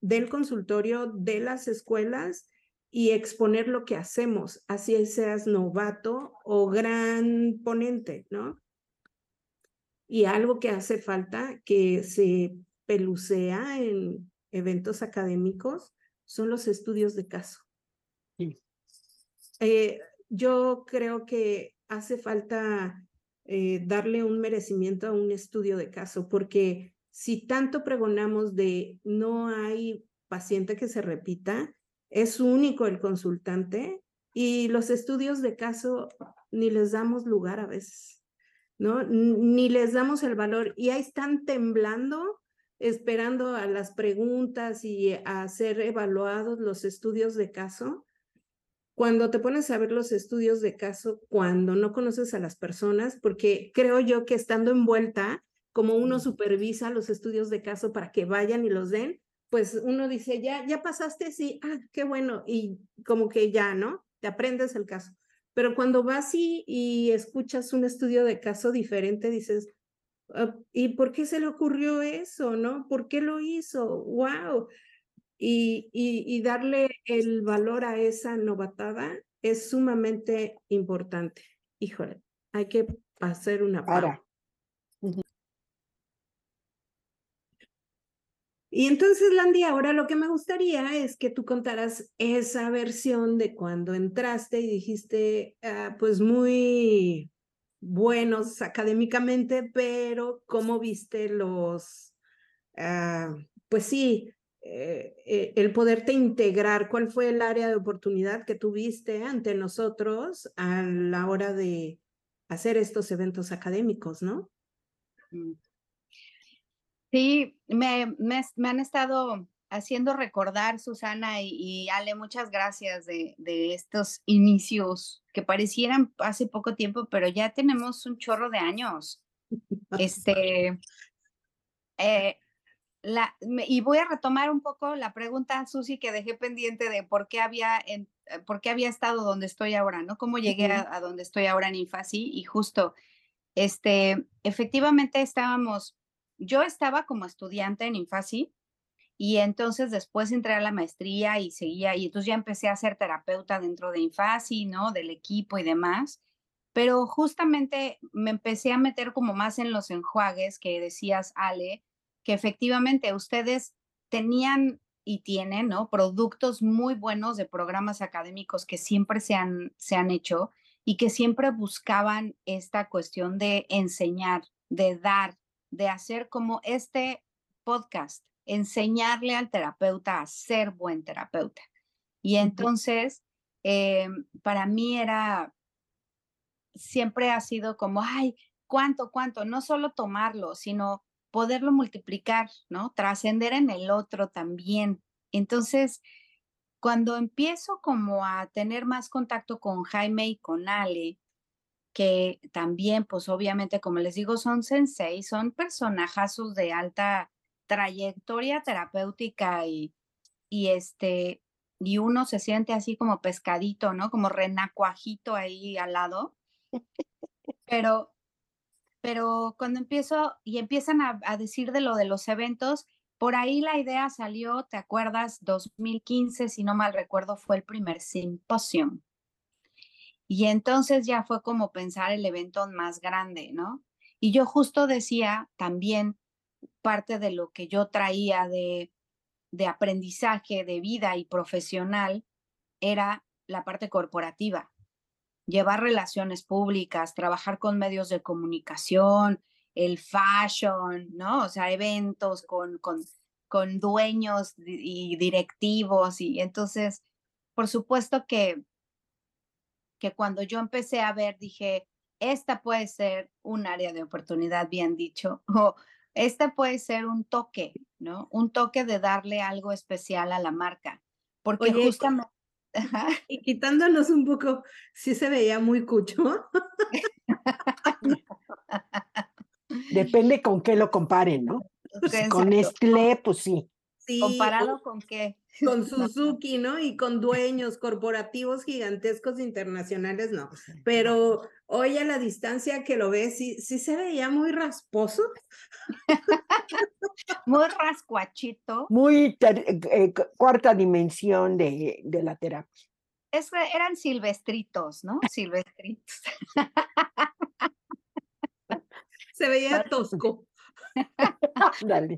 del consultorio, de las escuelas y exponer lo que hacemos, así seas novato o gran ponente, ¿no? Y algo que hace falta que se pelucea en eventos académicos son los estudios de caso. Eh, yo creo que hace falta eh, darle un merecimiento a un estudio de caso, porque si tanto pregonamos de no hay paciente que se repita, es único el consultante y los estudios de caso ni les damos lugar a veces, ¿no? Ni les damos el valor y ahí están temblando esperando a las preguntas y a ser evaluados los estudios de caso cuando te pones a ver los estudios de caso, cuando no conoces a las personas, porque creo yo que estando envuelta, como uno supervisa los estudios de caso para que vayan y los den, pues uno dice, ya, ya pasaste, sí, ah, qué bueno, y como que ya, ¿no? Te aprendes el caso. Pero cuando vas y, y escuchas un estudio de caso diferente, dices, ah, ¿y por qué se le ocurrió eso, no? ¿Por qué lo hizo? ¡Wow! Y, y, darle el valor a esa novatada es sumamente importante. Híjole, hay que hacer una para. Y entonces, Landy, ahora lo que me gustaría es que tú contaras esa versión de cuando entraste y dijiste, ah, pues muy buenos académicamente, pero cómo viste los, ah, pues sí, eh, eh, el poderte integrar, cuál fue el área de oportunidad que tuviste ante nosotros a la hora de hacer estos eventos académicos, ¿no? Mm. Sí, me, me, han estado haciendo recordar, Susana y, Ale, muchas gracias de, de, estos inicios que parecieran hace poco tiempo, pero ya tenemos un chorro de años. Este, eh, la, y voy a retomar un poco la pregunta, Susi, que dejé pendiente de por qué había, en, eh, por qué había estado donde estoy ahora, ¿no? Cómo llegué a, a, donde estoy ahora en Infasi y justo, este, efectivamente estábamos yo estaba como estudiante en Infasi y entonces después entré a la maestría y seguía, y entonces ya empecé a ser terapeuta dentro de Infasi, ¿no? Del equipo y demás. Pero justamente me empecé a meter como más en los enjuagues que decías, Ale, que efectivamente ustedes tenían y tienen, ¿no? Productos muy buenos de programas académicos que siempre se han, se han hecho y que siempre buscaban esta cuestión de enseñar, de dar, de hacer como este podcast, enseñarle al terapeuta a ser buen terapeuta. Y entonces, eh, para mí era, siempre ha sido como, ay, ¿cuánto, cuánto? No solo tomarlo, sino poderlo multiplicar, ¿no? Trascender en el otro también. Entonces, cuando empiezo como a tener más contacto con Jaime y con Ale, que también, pues obviamente, como les digo, son sensei, son personajazos de alta trayectoria terapéutica y, y este, y uno se siente así como pescadito, ¿no? Como renacuajito ahí al lado. Pero, pero cuando empiezo y empiezan a, decir de lo de los eventos, por ahí la idea salió, ¿te acuerdas? 2015, si no mal recuerdo, fue el primer simposio y entonces ya fue como pensar el evento más grande, ¿no? Y yo justo decía también parte de lo que yo traía de, de aprendizaje de vida y profesional era la parte corporativa, llevar relaciones públicas, trabajar con medios de comunicación, el fashion, ¿no? O sea, eventos con, con, con dueños y directivos. Y entonces, por supuesto que que cuando yo empecé a ver, dije, esta puede ser un área de oportunidad, bien dicho, o esta puede ser un toque, ¿no? Un toque de darle algo especial a la marca. Porque justamente... Y quitándonos un poco, sí se veía muy cucho. Depende con qué lo comparen, ¿no? Pues con Nestlé, pues sí. ¿Comparado con qué? Con Suzuki, ¿no? Y con dueños corporativos gigantescos internacionales, no. Pero hoy a la distancia que lo ves, sí, sí se veía muy rasposo. muy rascuachito. Muy eh, cuarta dimensión de, de la terapia. Es, eran silvestritos, ¿no? Silvestritos. se veía tosco. Dale.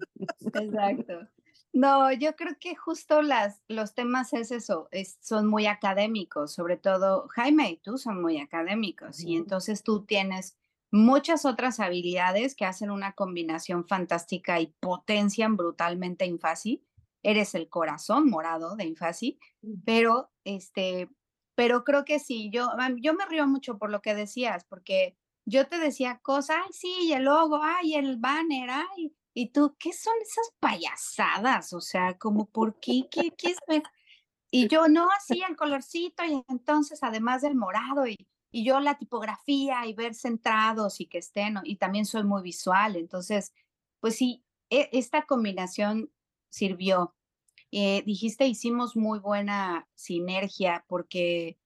Exacto. No, yo creo que justo las, los temas es eso, son muy académicos, sobre todo Jaime y tú son muy académicos y entonces tú tienes muchas otras habilidades que hacen una combinación fantástica y potencian brutalmente Infasi. Eres el corazón morado de Infasi, pero este, pero creo que sí, yo, yo me río mucho por lo que decías, porque yo te decía cosas, ay, sí, el logo, ay, el banner, ay, y tú, ¿qué son esas payasadas? O sea, como, ¿por qué? ¿Qué, qué es? Y yo, no, así el colorcito, y entonces, además del morado, y, y yo la tipografía, y ver centrados y que estén, y también soy muy visual, entonces, pues sí, e, esta combinación sirvió. Eh, dijiste, hicimos muy buena sinergia porque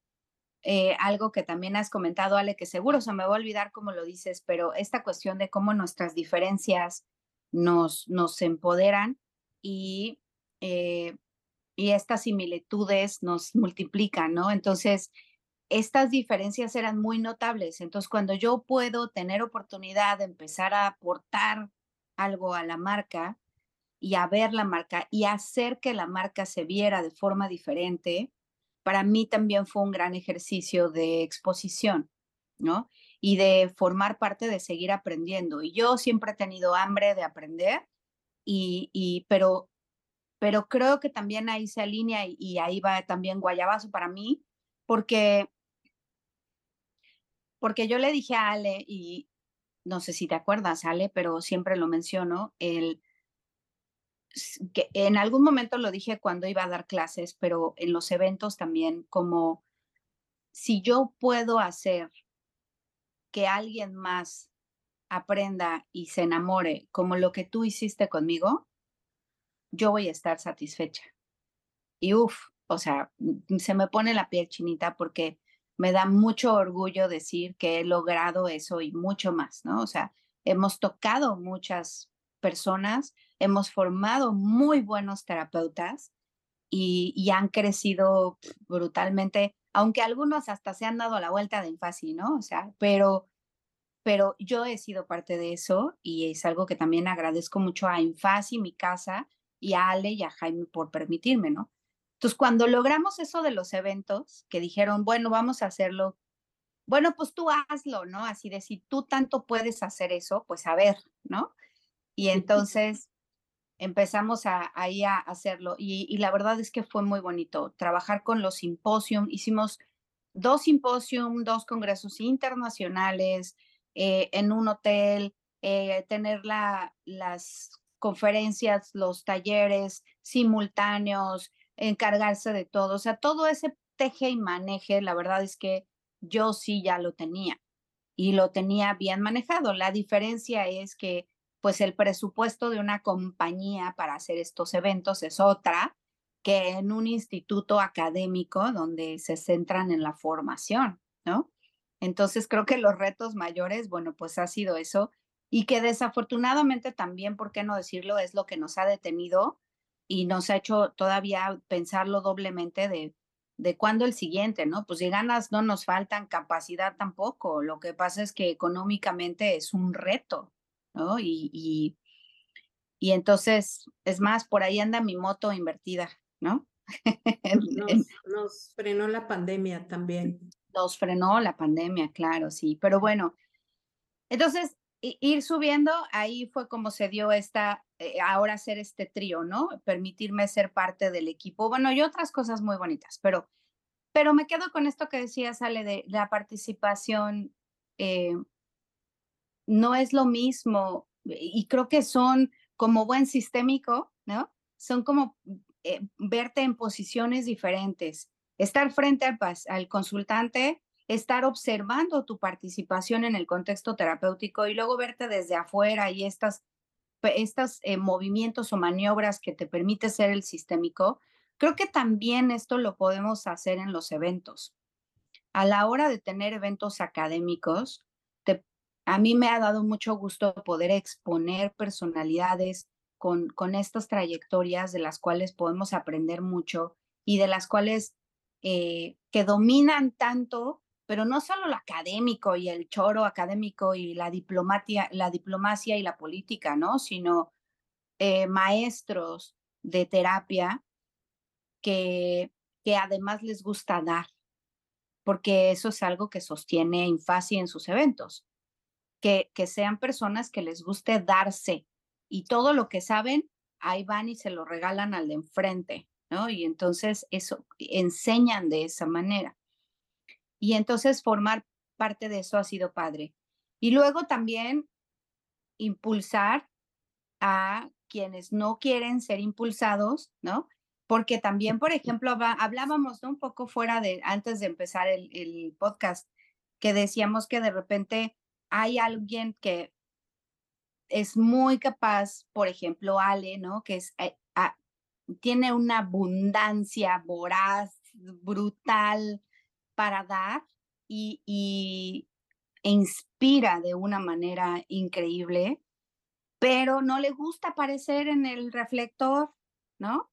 eh, algo que también has comentado, Ale, que seguro se me va a olvidar cómo lo dices, pero esta cuestión de cómo nuestras diferencias nos, nos empoderan y, eh, y estas similitudes nos multiplican, ¿no? Entonces, estas diferencias eran muy notables. Entonces, cuando yo puedo tener oportunidad de empezar a aportar algo a la marca y a ver la marca y hacer que la marca se viera de forma diferente, para mí también fue un gran ejercicio de exposición, ¿no? Y de formar parte de seguir aprendiendo. Y yo siempre he tenido hambre de aprender, y, y pero, pero creo que también ahí se alinea y, ahí va también Guayabazo para mí, porque, porque yo le dije a Ale, y no sé si te acuerdas, Ale, pero siempre lo menciono, el que en algún momento lo dije cuando iba a dar clases, pero en los eventos también, como si yo puedo hacer que alguien más aprenda y se enamore como lo que tú hiciste conmigo, yo voy a estar satisfecha. Y uff, o sea, se me pone la piel chinita porque me da mucho orgullo decir que he logrado eso y mucho más, ¿no? O sea, hemos tocado muchas personas, hemos formado muy buenos terapeutas y, han crecido brutalmente, aunque algunos hasta se han dado la vuelta de Infasi, ¿no? O sea, pero, pero yo he sido parte de eso y es algo que también agradezco mucho a Infasi, mi casa, y a Ale y a Jaime por permitirme, ¿no? Entonces, cuando logramos eso de los eventos, que dijeron, bueno, vamos a hacerlo, bueno, pues tú hazlo, ¿no? Así de si tú tanto puedes hacer eso, pues a ver, ¿no? Y entonces empezamos a, ahí a hacerlo y, la verdad es que fue muy bonito trabajar con los simposios. Hicimos dos simposios, dos congresos internacionales eh, en un hotel, eh, tener la, las conferencias, los talleres simultáneos, encargarse de todo. O sea, todo ese teje y maneje, la verdad es que yo sí ya lo tenía y lo tenía bien manejado. La diferencia es que pues el presupuesto de una compañía para hacer estos eventos es otra que en un instituto académico donde se centran en la formación, ¿no? Entonces creo que los retos mayores, bueno, pues ha sido eso y que desafortunadamente también, ¿por qué no decirlo? Es lo que nos ha detenido y nos ha hecho todavía pensarlo doblemente de, de cuándo el siguiente, ¿no? Pues si ganas no nos faltan, capacidad tampoco. Lo que pasa es que económicamente es un reto, ¿no? Y, y, entonces, es más, por ahí anda mi moto invertida, ¿no? nos, frenó la pandemia también. Nos frenó la pandemia, claro, sí. Pero bueno, entonces, ir subiendo, ahí fue como se dio esta, eh, ahora ser este trío, ¿no? Permitirme ser parte del equipo. Bueno, y otras cosas muy bonitas, pero, pero me quedo con esto que decía, Sale, de la participación eh, no es lo mismo y creo que son como buen sistémico, ¿no? Son como eh, verte en posiciones diferentes, estar frente al, consultante, estar observando tu participación en el contexto terapéutico y luego verte desde afuera y estas, estos eh, movimientos o maniobras que te permite ser el sistémico, creo que también esto lo podemos hacer en los eventos. A la hora de tener eventos académicos, a mí me ha dado mucho gusto poder exponer personalidades con, con estas trayectorias de las cuales podemos aprender mucho y de las cuales eh, que dominan tanto, pero no solo lo académico y el choro académico y la diplomacia, la diplomacia y la política, ¿no? Sino eh, maestros de terapia que, que además les gusta dar, porque eso es algo que sostiene Infasi en sus eventos que, sean personas que les guste darse y todo lo que saben, ahí van y se lo regalan al de enfrente, ¿no? Y entonces eso, enseñan de esa manera. Y entonces formar parte de eso ha sido padre. Y luego también impulsar a quienes no quieren ser impulsados, ¿no? Porque también, por ejemplo, hablábamos un poco fuera de, antes de empezar el, el podcast, que decíamos que de repente hay alguien que es muy capaz, por ejemplo, Ale, ¿no? Que eh, tiene una abundancia voraz, brutal para dar y, inspira de una manera increíble, pero no le gusta aparecer en el reflector, ¿no?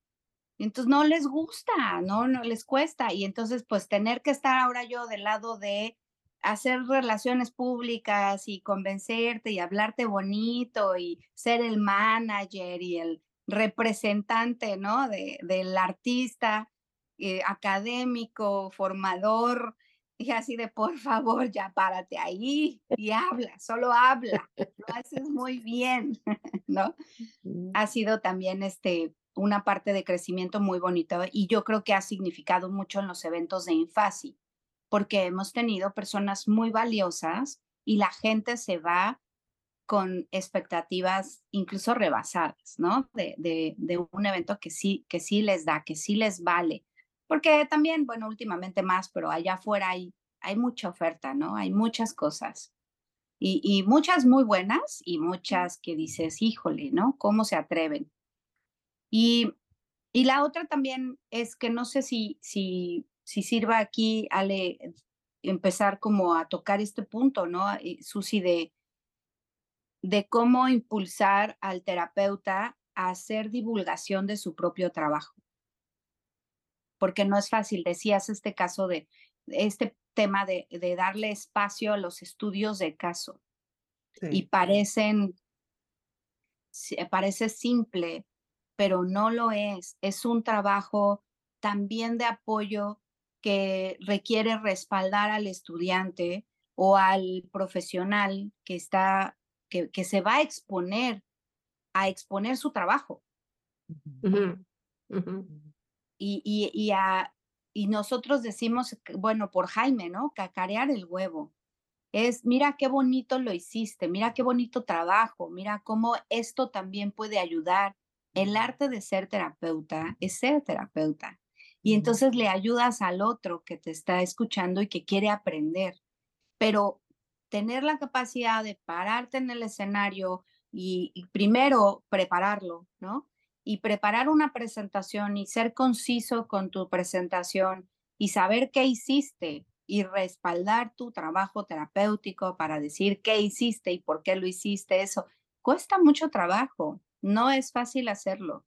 Entonces no les gusta, no, no les cuesta. Y entonces, pues tener que estar ahora yo del lado de hacer relaciones públicas y convencerte y hablarte bonito y ser el manager y el representante, ¿no? De, del artista eh, académico, formador, y así de, por favor, ya párate ahí y habla, solo habla, lo haces muy bien, ¿no? Ha sido también este, una parte de crecimiento muy bonita y yo creo que ha significado mucho en los eventos de Infasi, porque hemos tenido personas muy valiosas y la gente se va con expectativas incluso rebasadas, ¿no? De, de, de, un evento que sí, que sí les da, que sí les vale. Porque también, bueno, últimamente más, pero allá afuera hay, hay mucha oferta, ¿no? Hay muchas cosas. Y, y muchas muy buenas y muchas que dices, híjole, ¿no? ¿Cómo se atreven? Y, y la otra también es que no sé si, si, si sirva aquí, Ale, empezar como a tocar este punto, ¿no? Susi, de, de cómo impulsar al terapeuta a hacer divulgación de su propio trabajo. Porque no es fácil, decías este caso de, este tema de, de darle espacio a los estudios de caso. Y parecen, parece simple, pero no lo es. Es un trabajo también de apoyo que requiere respaldar al estudiante o al profesional que está, que, que se va a exponer, a exponer su trabajo. Y, y, y, a, y nosotros decimos, bueno, por Jaime, ¿no? Cacarear el huevo. Es, mira qué bonito lo hiciste, mira qué bonito trabajo, mira cómo esto también puede ayudar el arte de ser terapeuta es ser terapeuta. Y entonces le ayudas al otro que te está escuchando y que quiere aprender. Pero tener la capacidad de pararte en el escenario y, primero prepararlo, ¿no? Y preparar una presentación y ser conciso con tu presentación y saber qué hiciste y respaldar tu trabajo terapéutico para decir qué hiciste y por qué lo hiciste, eso cuesta mucho trabajo. No es fácil hacerlo.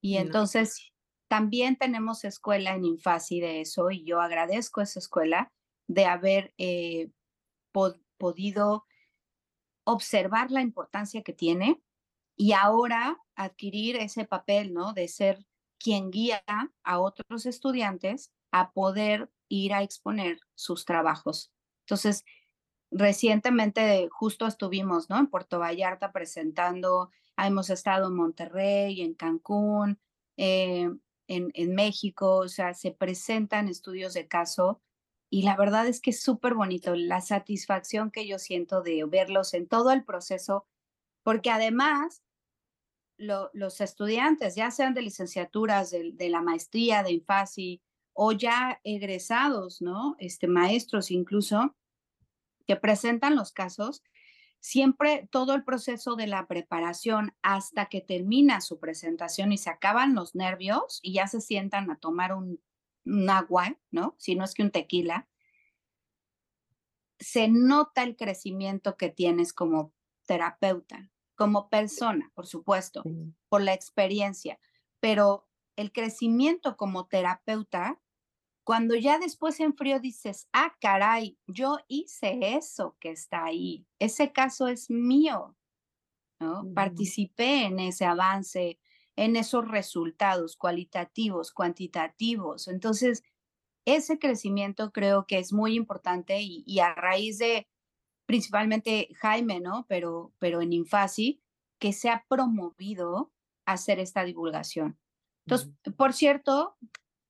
Y entonces también tenemos escuela en Infasi de eso y yo agradezco a esa escuela de haber eh, podido observar la importancia que tiene y ahora adquirir ese papel, ¿no? De ser quien guía a otros estudiantes a poder ir a exponer sus trabajos. Entonces, recientemente justo estuvimos, ¿no? En Puerto Vallarta presentando hemos estado en Monterrey, en Cancún, eh, en, en, México, o sea, se presentan estudios de caso y la verdad es que es súper bonito la satisfacción que yo siento de verlos en todo el proceso, porque además los estudiantes, ya sean de licenciaturas, de, la maestría, de INFASI o ya egresados, ¿no? Este, maestros incluso, que presentan los casos, siempre todo el proceso de la preparación hasta que termina su presentación y se acaban los nervios y ya se sientan a tomar un, agua, ¿no? Si no es que un tequila, se nota el crecimiento que tienes como terapeuta, como persona, por supuesto, por la experiencia, pero el crecimiento como terapeuta cuando ya después en frío dices, ah, caray, yo hice eso que está ahí, ese caso es mío, ¿no? Participé en ese avance, en esos resultados cualitativos, cuantitativos. Entonces, ese crecimiento creo que es muy importante y, a raíz de principalmente Jaime, ¿no? Pero, pero en Infasi, que se ha promovido hacer esta divulgación. Entonces, por cierto,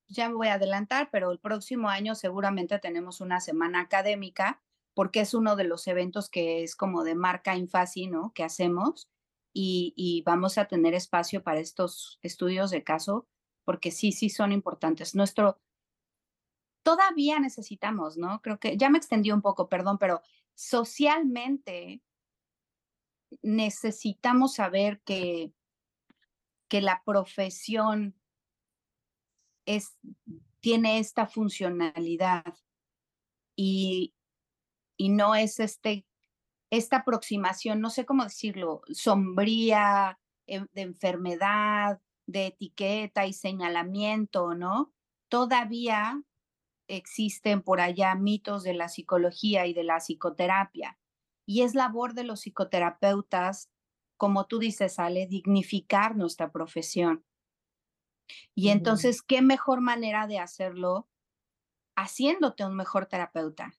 ya me voy a adelantar, pero el próximo año seguramente tenemos una semana académica porque es uno de los eventos que es como de marca Infasi, ¿no? Que hacemos y, vamos a tener espacio para estos estudios de caso porque sí, sí son importantes. Nuestro, todavía necesitamos, ¿no? Creo que ya me extendí un poco, perdón, pero socialmente necesitamos saber que, que la profesión es, tiene esta funcionalidad y, y no es este, esta aproximación, no sé cómo decirlo, sombría, eh, de enfermedad de etiqueta y señalamiento, ¿no? Todavía existen por allá mitos de la psicología y de la psicoterapia. Y es labor de los psicoterapeutas, como tú dices, Ale, dignificar nuestra profesión. Y entonces, ¿qué mejor manera de hacerlo haciéndote un mejor terapeuta?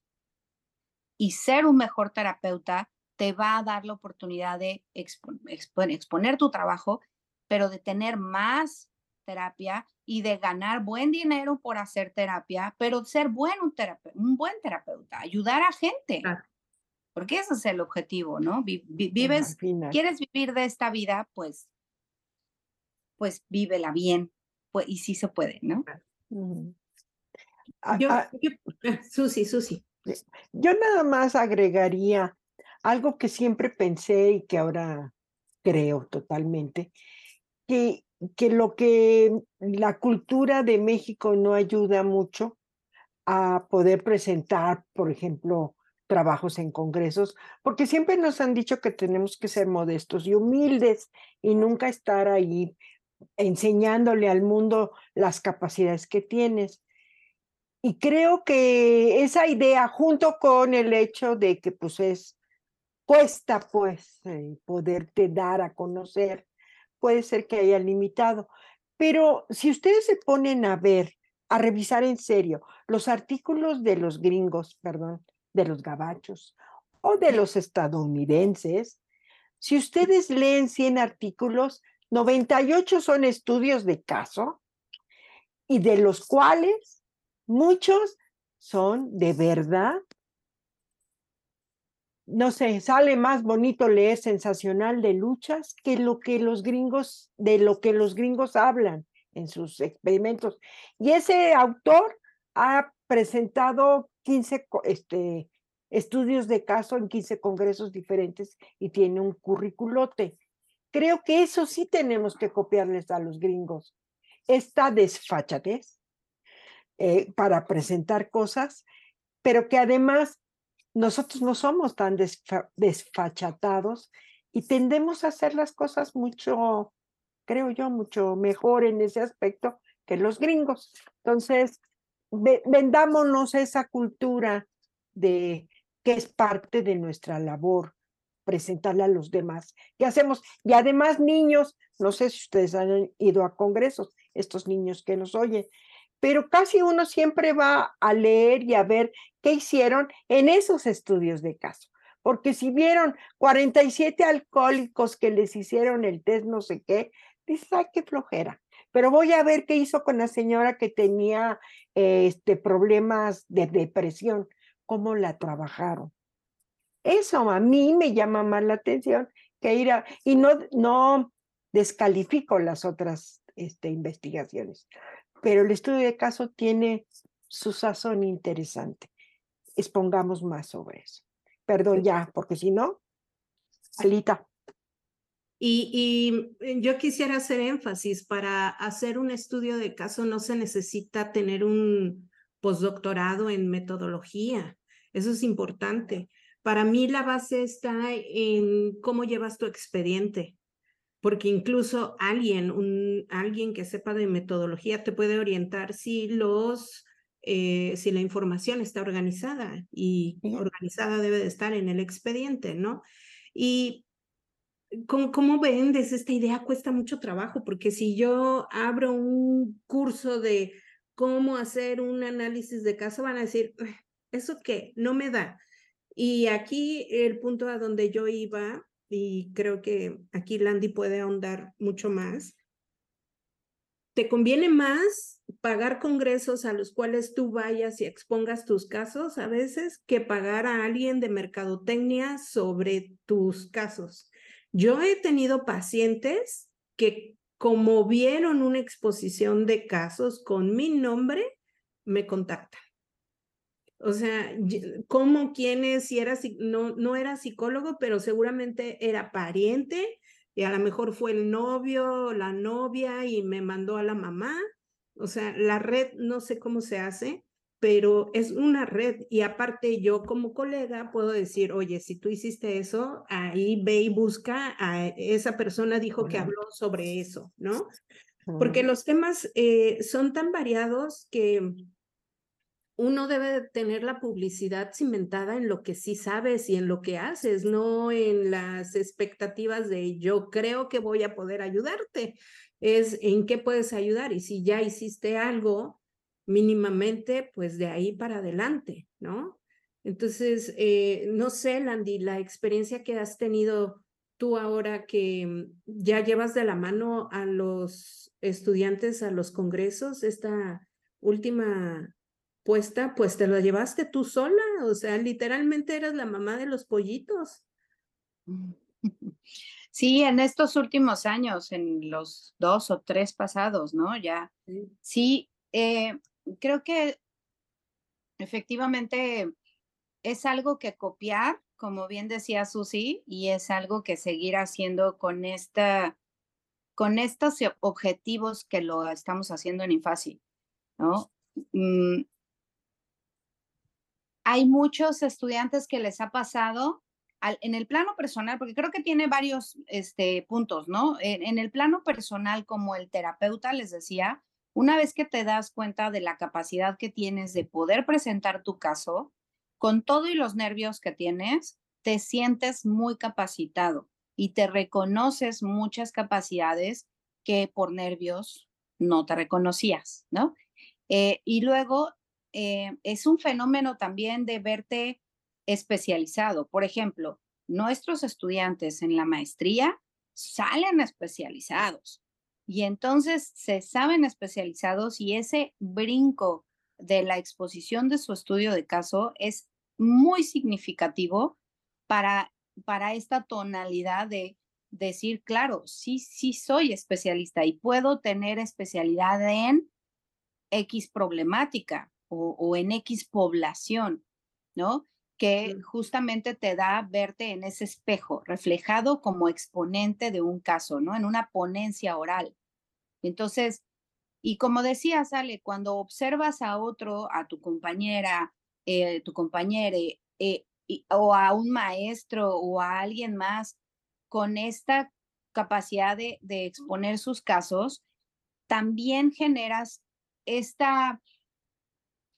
Y ser un mejor terapeuta te va a dar la oportunidad de exponer tu trabajo, pero de tener más terapia y de ganar buen dinero por hacer terapia, pero ser buen, un, un buen terapeuta, ayudar a gente. Porque ese es el objetivo, ¿no? vives, quieres vivir de esta vida, pues, pues vívela bien. Pues, y sí se puede, ¿no? yo, Susi, Susi. Yo nada más agregaría algo que siempre pensé y que ahora creo totalmente, que, que lo que la cultura de México no ayuda mucho a poder presentar, por ejemplo, trabajos en congresos, porque siempre nos han dicho que tenemos que ser modestos y humildes y nunca estar ahí enseñándole al mundo las capacidades que tienes. Y creo que esa idea, junto con el hecho de que pues es cuesta pues eh, poderte dar a conocer, puede ser que haya limitado. Pero si ustedes se ponen a ver, a revisar en serio los artículos de los gringos, perdón, de los gabachos o de los estadounidenses, si ustedes leen 100 artículos, 98 son estudios de caso y de los cuales muchos son de verdad no sé, sale más bonito leer sensacional de luchas que lo que los gringos, de lo que los gringos hablan en sus experimentos. Y ese autor ha presentado 15 este, estudios de caso en 15 congresos diferentes y tiene un curriculote. Creo que eso sí tenemos que copiarles a los gringos. Esta desfachatez eh, para presentar cosas, pero que además nosotros no somos tan desfachatados y tendemos a hacer las cosas mucho, creo yo, mucho mejor en ese aspecto que los gringos. Entonces, vendámonos esa cultura de que es parte de nuestra labor presentarle a los demás. ¿Qué hacemos? Y además, niños, no sé si ustedes han ido a congresos, estos niños que nos oyen, pero casi uno siempre va a leer y a ver qué hicieron en esos estudios de caso. Porque si vieron 47 alcohólicos que les hicieron el test no sé qué, dices, ay, qué flojera. Pero voy a ver qué hizo con la señora que tenía este, problemas de depresión, cómo la trabajaron. Eso a mí me llama más la atención que ir a, y no, no descalifico las otras este, investigaciones, pero el estudio de caso tiene su sazón interesante. Expongamos más sobre eso. Perdón ya, porque si no, Alita. Y, y, yo quisiera hacer énfasis, para hacer un estudio de caso no se necesita tener un postdoctorado en metodología. Eso es importante. Para mí la base está en cómo llevas tu expediente porque incluso alguien, un, alguien que sepa de metodología te puede orientar si los, eh, si la información está organizada y organizada debe de estar en el expediente, ¿no? Y ¿Cómo, ¿Cómo, vendes esta idea? Cuesta mucho trabajo, porque si yo abro un curso de cómo hacer un análisis de caso, van a decir, ¿eso qué? No me da. Y aquí el punto a donde yo iba y creo que aquí Landy puede ahondar mucho más. ¿Te conviene más pagar congresos a los cuales tú vayas y expongas tus casos a veces que pagar a alguien de mercadotecnia sobre tus casos? Yo he tenido pacientes que como vieron una exposición de casos con mi nombre, me contactan. O sea, ¿cómo, quién es? Si era, no, no era psicólogo, pero seguramente era pariente y a lo mejor fue el novio, la novia y me mandó a la mamá. O sea, la red no sé cómo se hace, pero es una red y aparte yo como colega puedo decir, oye, si tú hiciste eso, ahí ve y busca a esa persona dijo que habló sobre eso, ¿no? porque los temas eh, son tan variados que uno debe tener la publicidad cimentada en lo que sí sabes y en lo que haces, no en las expectativas de yo creo que voy a poder ayudarte. Es en qué puedes ayudar y si ya hiciste algo mínimamente, pues de ahí para adelante, ¿no? Entonces, eh, no sé, Landy, la experiencia que has tenido tú ahora que ya llevas de la mano a los estudiantes a los congresos, esta última puesta, pues te lo llevaste tú sola, o sea, literalmente eras la mamá de los pollitos. Sí, en estos últimos años, en los dos o tres pasados, ¿no? Ya. Sí, eh, creo que efectivamente es algo que copiar, como bien decía Susi, y es algo que seguir haciendo con esta, con estos objetivos que lo estamos haciendo en Infasi, ¿no? Mm, hay muchos estudiantes que les ha pasado en el plano personal, porque creo que tiene varios este, puntos, ¿no? En, el plano personal, como el terapeuta les decía, una vez que te das cuenta de la capacidad que tienes de poder presentar tu caso, con todo y los nervios que tienes, te sientes muy capacitado y te reconoces muchas capacidades que por nervios no te reconocías, ¿no? Eh, y luego eh, es un fenómeno también de verte especializado. Por ejemplo, nuestros estudiantes en la maestría salen especializados y entonces se saben especializados y ese brinco de la exposición de su estudio de caso es muy significativo para, para esta tonalidad de decir, claro, sí, sí soy especialista y puedo tener especialidad en X problemática, o, en X población, ¿no? Que justamente te da verte en ese espejo, reflejado como exponente de un caso, ¿no? En una ponencia oral. Entonces, y como decía, Sale, cuando observas a otro, a tu compañera, eh, tu compañero, eh, o a un maestro o a alguien más con esta capacidad de, de exponer sus casos, también generas esta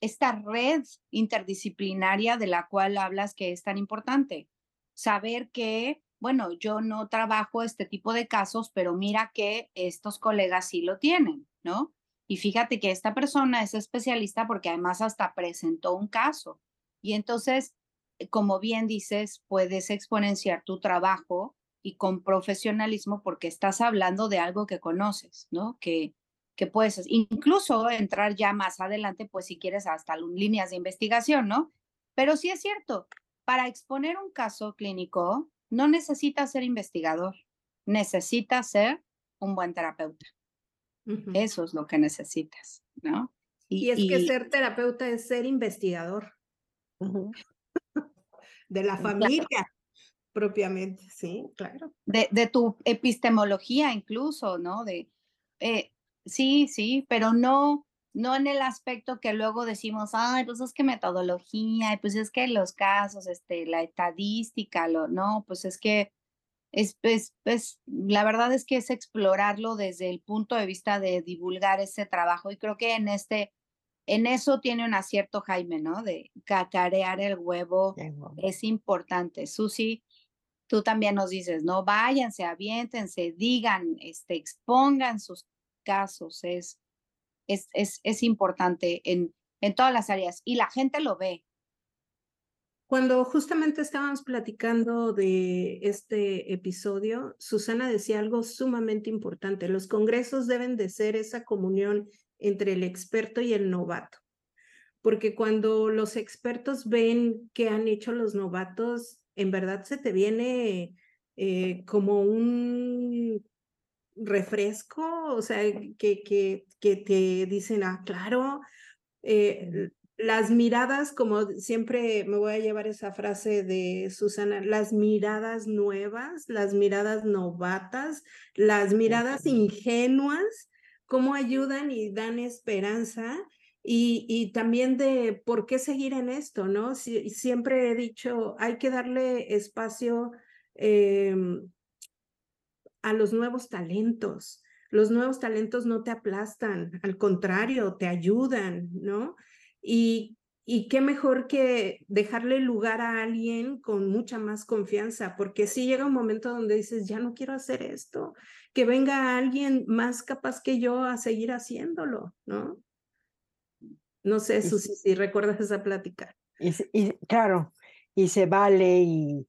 esta red interdisciplinaria de la cual hablas que es tan importante. Saber que, bueno, yo no trabajo este tipo de casos, pero mira que estos colegas sí lo tienen, ¿no? Y fíjate que esta persona es especialista porque además hasta presentó un caso. Y entonces, como bien dices, puedes exponenciar tu trabajo y con profesionalismo porque estás hablando de algo que conoces, ¿no? Que, que puedes incluso entrar ya más adelante, pues si quieres, hasta líneas de investigación, ¿no? Pero sí es cierto, para exponer un caso clínico no necesitas ser investigador, necesitas ser un buen terapeuta. Eso es lo que necesitas, ¿no? Y, es que ser terapeuta es ser investigador de la familia. propiamente, sí, claro. De, de, tu epistemología incluso, ¿no? De, eh, Sí, sí, pero no, no en el aspecto que luego decimos, ay, pues es que metodología, pues es que los casos, este, la estadística, lo, no, pues es que es, es, es, la verdad es que es explorarlo desde el punto de vista de divulgar ese trabajo y creo que en este, en eso tiene un acierto Jaime, ¿no? De cacarear el huevo es importante. Susi, tú también nos dices, no, váyanse, aviéntense, digan, este, expongan sus casos, es, es, es, importante en, en todas las áreas y la gente lo ve. Cuando justamente estábamos platicando de este episodio, Susana decía algo sumamente importante. Los congresos deben de ser esa comunión entre el experto y el novato. Porque cuando los expertos ven qué han hecho los novatos, en verdad se te viene eh, como un refresco, o sea, que, que, que te dicen, ah, claro, eh, las miradas, como siempre me voy a llevar esa frase de Susana, las miradas nuevas, las miradas novatas, las miradas ingenuas, cómo ayudan y dan esperanza. Y, y, también de por qué seguir en esto, ¿no? siempre he dicho, hay que darle espacio eh, a los nuevos talentos, los nuevos talentos no te aplastan, al contrario, te ayudan, ¿no? Y, y qué mejor que dejarle lugar a alguien con mucha más confianza, porque si llega un momento donde dices, ya no quiero hacer esto, que venga alguien más capaz que yo a seguir haciéndolo, ¿no? No sé, Susi, si recuerdas esa plática. Y, y, claro, y se vale y,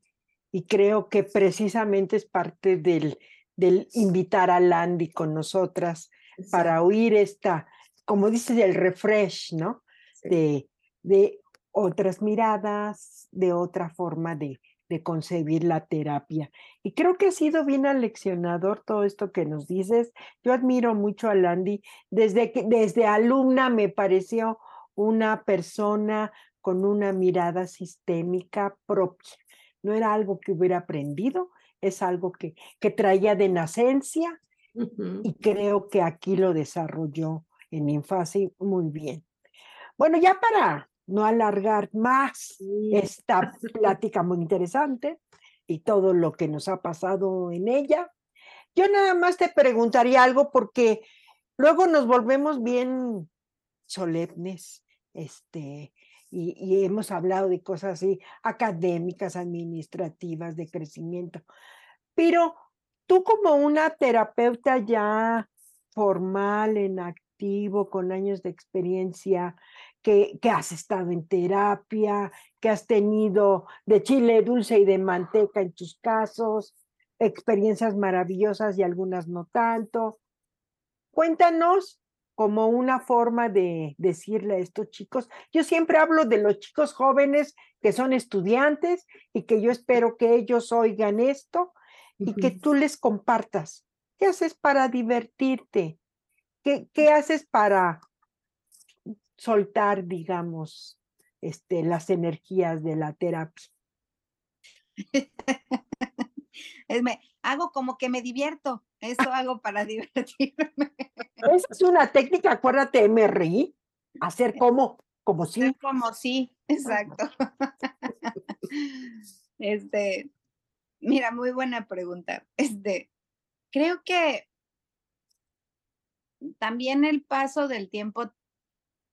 y creo que precisamente es parte del, del invitar a Landy con nosotras para oír esta, como dices, el refresh, ¿no? De, de otras miradas, de otra forma de, de concebir la terapia. Y creo que ha sido bien aleccionador todo esto que nos dices. Yo admiro mucho a Landy. Desde, que, desde alumna me pareció una persona con una mirada sistémica propia. No era algo que hubiera aprendido, es algo que, que traía de nacencia y creo que aquí lo desarrolló en infancia muy bien. Bueno, ya para no alargar más esta plática muy interesante y todo lo que nos ha pasado en ella, yo nada más te preguntaría algo porque luego nos volvemos bien solemnes, este, y, hemos hablado de cosas así académicas, administrativas, de crecimiento. Pero tú como una terapeuta ya formal, en activo, con años de experiencia, que has estado en terapia, que has tenido de chile dulce y de manteca en tus casos, experiencias maravillosas y algunas no tanto. Cuéntanos como una forma de decirle a estos chicos. Yo siempre hablo de los chicos jóvenes que son estudiantes y que yo espero que ellos oigan esto y que tú les compartas. ¿Qué haces para divertirte? ¿Qué, qué haces para soltar, digamos, este, las energías de la terapia? me, hago como que me divierto. Eso hago para divertirme. Esa es una téctica, acuérdate, MRI, hacer como, como sí. como sí, exacto. Este, mira, muy buena pregunta. Este, creo que también el paso del tiempo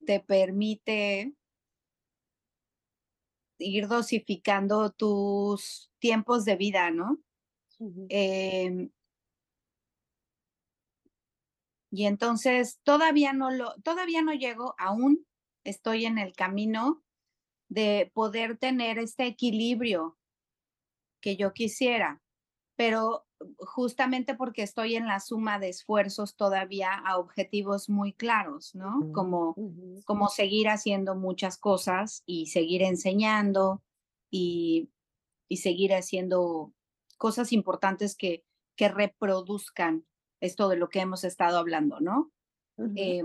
te permite ir dosificando tus tiempos de vida, ¿no? Eh, y entonces todavía no lo, todavía no llego, aún estoy en el camino de poder tener este equilibrio que yo quisiera, pero justamente porque estoy en la suma de esfuerzos todavía a objetivos muy claros, ¿no? Como, como seguir haciendo muchas cosas y seguir enseñando y, y seguir haciendo cosas importantes que, que reproduzcan esto de lo que hemos estado hablando, ¿no? eh,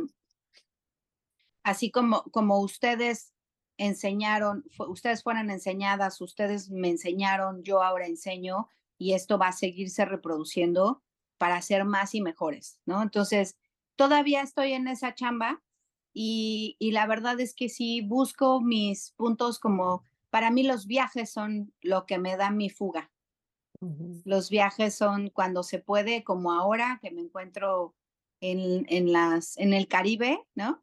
así como, como ustedes enseñaron, ustedes fueron enseñadas, ustedes me enseñaron, yo ahora enseño y esto va a seguirse reproduciendo para ser más y mejores, ¿no? Entonces, todavía estoy en esa chamba y, y la verdad es que sí busco mis puntos como, para mí los viajes son lo que me da mi fuga, los viajes son cuando se puede, como ahora que me encuentro en, en, las, en el Caribe, ¿no?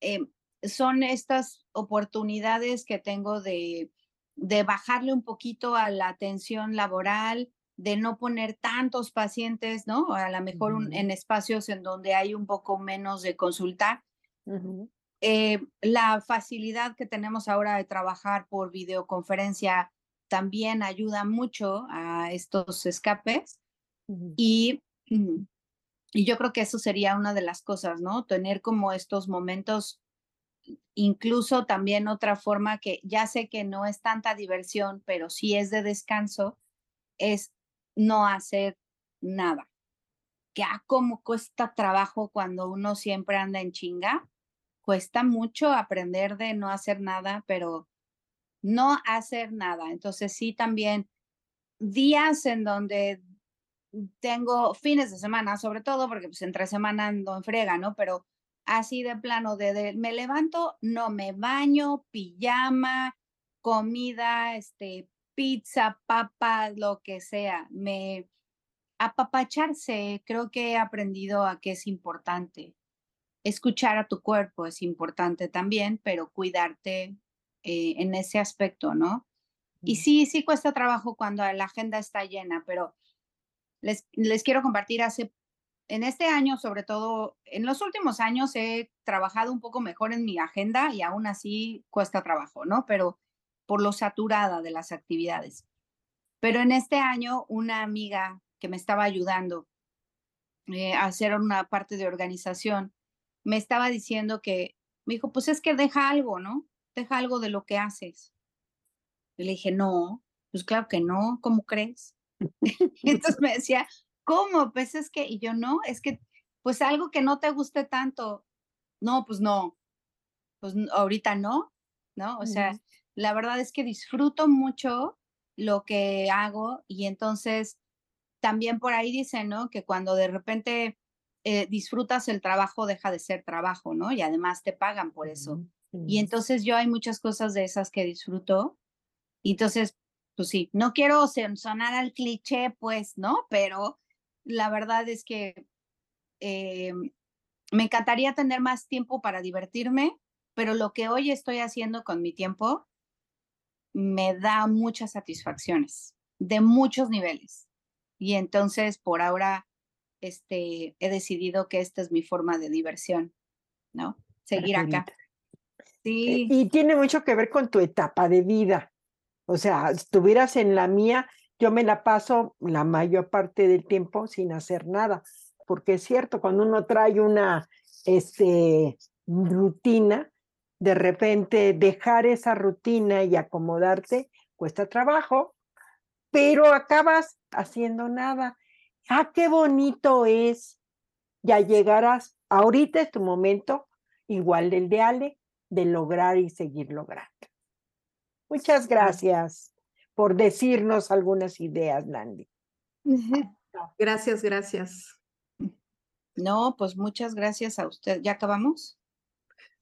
Eh, son estas oportunidades que tengo de, de bajarle un poquito a la atención laboral, de no poner tantos pacientes, ¿no? A lo mejor un, en espacios en donde hay un poco menos de consultar. eh, la facilidad que tenemos ahora de trabajar por videoconferencia también ayuda mucho a estos escapes y, y yo creo que eso sería una de las cosas, ¿no? Tener como estos momentos, incluso también otra forma que ya sé que no es tanta diversión, pero sí es de descanso, es no hacer nada. Que ah, como cuesta trabajo cuando uno siempre anda en chinga, cuesta mucho aprender de no hacer nada, pero no hacer nada. Entonces sí también días en donde tengo fines de semana, sobre todo porque pues entre semana ando en frega, ¿no? Pero así de plano, de, me levanto, no me baño, pijama, comida, este, pizza, papas, lo que sea. Me apapacharse, creo que he aprendido a que es importante. Escuchar a tu cuerpo es importante también, pero cuidarte eh, en ese aspecto, ¿no? Y sí, sí cuesta trabajo cuando la agenda está llena, pero les, les quiero compartir hace, en este año, sobre todo, en los últimos años he trabajado un poco mejor en mi agenda y aún así cuesta trabajo, ¿no? Pero por lo saturada de las actividades. Pero en este año, una amiga que me estaba ayudando eh, a hacer una parte de organización, me estaba diciendo que, me dijo, pues es que deja algo, ¿no? Deja algo de lo que haces. Y le dije, no, pues claro que no, ¿cómo crees? Entonces me decía, ¿cómo? Pues es que, y yo no, es que, pues algo que no te guste tanto, no, pues no, pues ahorita no, ¿no? O sea, la verdad es que disfruto mucho lo que hago y entonces también por ahí dicen, ¿no? Que cuando de repente eh, disfrutas el trabajo, deja de ser trabajo, ¿no? Y además te pagan por eso. Y entonces yo hay muchas cosas de esas que disfruto. Y entonces, pues sí, no quiero sonar al cliché, pues, ¿no? Pero la verdad es que eh, me encantaría tener más tiempo para divertirme, pero lo que hoy estoy haciendo con mi tiempo me da muchas satisfacciones de muchos niveles. Y entonces, por ahora, este, he decidido que esta es mi forma de diversión, ¿no? Seguir acá. Sí. Y tiene mucho que ver con tu etapa de vida. O sea, estuvieras en la mía, yo me la paso la mayor parte del tiempo sin hacer nada, porque es cierto, cuando uno trae una este, rutina, de repente dejar esa rutina y acomodarte cuesta trabajo, pero acabas haciendo nada. Ah, qué bonito es. Ya llegarás, ahorita es tu momento, igual del de Ale, de lograr y seguir logrando. Muchas gracias por decirnos algunas ideas, Landy. Gracias, gracias. No, pues muchas gracias a usted. ¿Ya acabamos?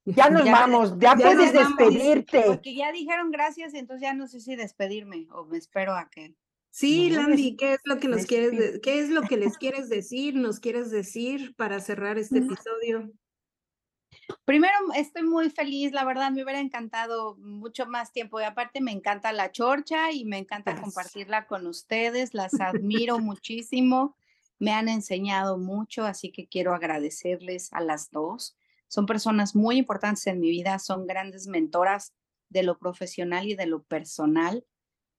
Ya nos vamos, ya, ya puedes vamos. despedirte. Porque ya dijeron gracias, entonces ya no sé si despedirme o me espero a que. Sí, No, Landy, ¿qué es lo que nos quieres, qué es lo que les quieres decir, nos quieres decir para cerrar este episodio? Primero, estoy muy feliz, la verdad, me hubiera encantado mucho más tiempo y aparte me encanta la chorcha y me encanta Gracias. compartirla con ustedes, las admiro muchísimo, me han enseñado mucho, así que quiero agradecerles a las dos. Son personas muy importantes en mi vida, son grandes mentoras de lo profesional y de lo personal.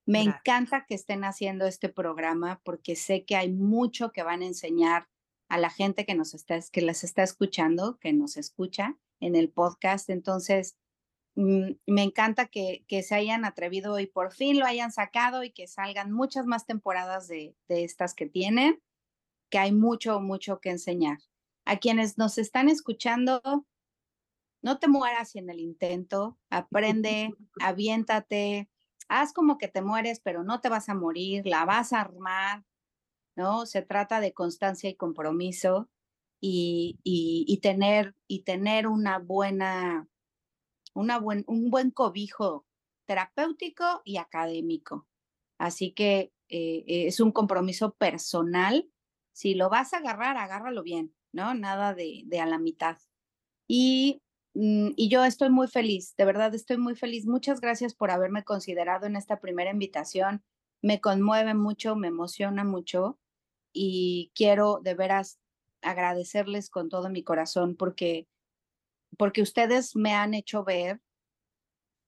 Me Gracias. encanta que estén haciendo este programa porque sé que hay mucho que van a enseñar a la gente que nos está, que las está escuchando, que nos escucha en el podcast. Entonces, mm, me encanta que, que se hayan atrevido y por fin lo hayan sacado y que salgan muchas más temporadas de, de estas que tienen, que hay mucho, mucho que enseñar. A quienes nos están escuchando, no te mueras en el intento, aprende, aviéntate, haz como que te mueres, pero no te vas a morir, la vas a armar, ¿no? Se trata de constancia y compromiso y, y, tener, y tener una buena, una buen, un buen cobijo terapéutico y académico. Así que eh, es un compromiso personal. Si lo vas a agarrar, agárralo bien, ¿no? Nada de, de a la mitad. Y, mm, y yo estoy muy feliz, de verdad estoy muy feliz. Muchas gracias por haberme considerado en esta primera invitación. Me conmueve mucho, me emociona mucho y quiero de veras agradecerles con todo mi corazón porque porque ustedes me han hecho ver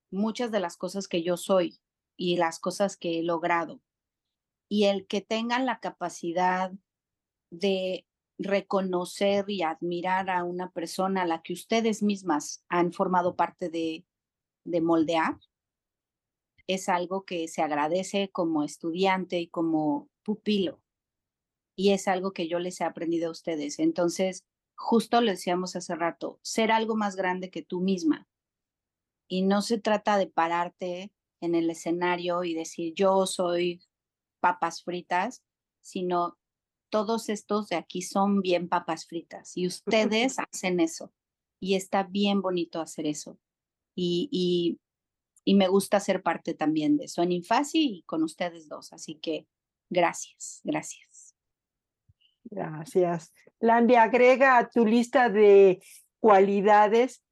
muchas de las cosas que yo soy y las cosas que he logrado. Y el que tengan la capacidad de reconocer y admirar a una persona a la que ustedes mismas han formado parte de, de moldear, es algo que se agradece como estudiante y como pupilo. Y es algo que yo les he aprendido a ustedes. Entonces, justo lo decíamos hace rato, ser algo más grande que tú misma. Y no se trata de pararte en el escenario y decir yo soy papas fritas, sino todos estos de aquí son bien papas fritas y ustedes hacen eso. Y está bien bonito hacer eso. Y, y, y me gusta ser parte también de eso en Infasi y con ustedes dos. Así que gracias, gracias. Gracias. Landy, agrega a tu lista de cualidades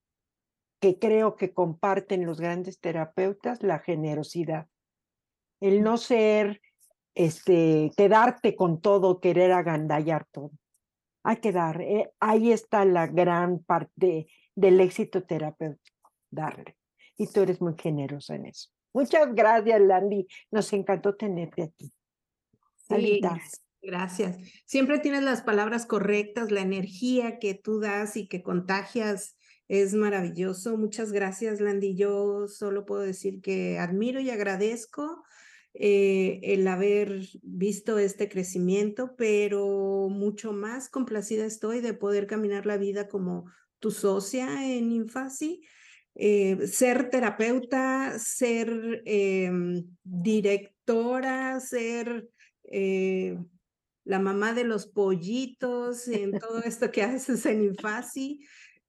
que creo que comparten los grandes terapeutas la generosidad. El no ser, este, quedarte con todo, querer agandallar todo. Hay que dar, eh, ahí está la gran parte del éxito terapéutico, darle. Y tú eres muy generosa en eso. Muchas gracias, Landy. Nos encantó tenerte aquí. Sí, gracias. Siempre tienes las palabras correctas, la energía que tú das y que contagias es maravilloso. Muchas gracias, Landy. Yo solo puedo decir que admiro y agradezco eh, el haber visto este crecimiento, pero mucho más complacida estoy de poder caminar la vida como tu socia en Infasi. Eh, ser terapeuta, ser em, directora, ser eh, la mamá de los pollitos, en todo esto que haces en Infasi,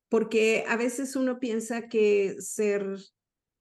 porque a veces uno piensa que ser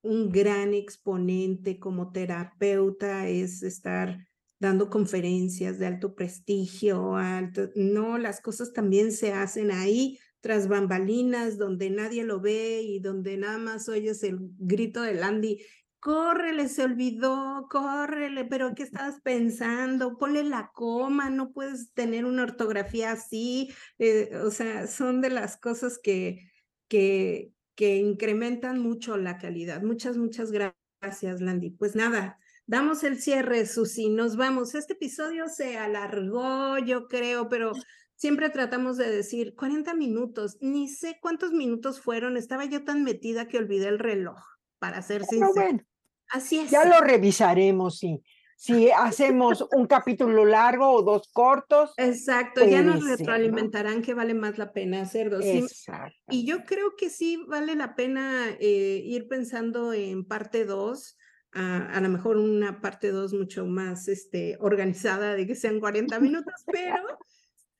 un gran exponente como terapeuta es estar dando conferencias de alto prestigio, alto, no, las cosas también se hacen ahí tras bambalinas, donde nadie lo ve y donde nada más oyes el grito de Landy, córrele, se olvidó, córrele, pero ¿qué estabas pensando? Ponle la coma, no puedes tener una ortografía así, eh, o sea, son de las cosas que, que, que incrementan mucho la calidad. Muchas, muchas gracias, Landy. Pues nada, damos el cierre, Susi, nos vamos. Este episodio se alargó, yo creo, pero siempre tratamos de decir 40 minutos, ni sé cuántos minutos fueron, estaba yo tan metida que olvidé el reloj, para ser sincera. Bueno, Así es. Ya lo revisaremos, sí. Si hacemos un capítulo largo o dos cortos. Exacto, ya nos retroalimentarán que vale más la pena hacer dos. Exacto. Y yo creo que sí vale la pena eh, ir pensando en parte dos. A, a, lo mejor una parte dos mucho más este, organizada de que sean 40 minutos, pero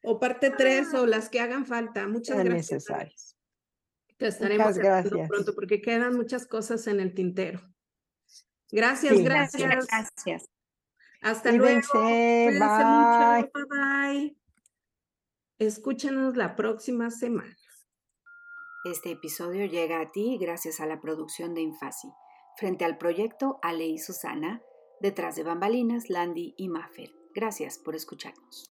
o parte 3 o las que hagan falta. Muchas gracias. necesarias. Te estaremos gracias. pronto porque quedan muchas cosas en el tintero. Gracias, gracias. Gracias. Hasta luego. Bye. Mucho. Bye bye. Escúchenos la próxima semana. Este episodio llega a ti gracias a la producción de Infasi, frente al proyecto Ale y Susana, detrás de bambalinas, Landy y Maffer. Gracias por escucharnos.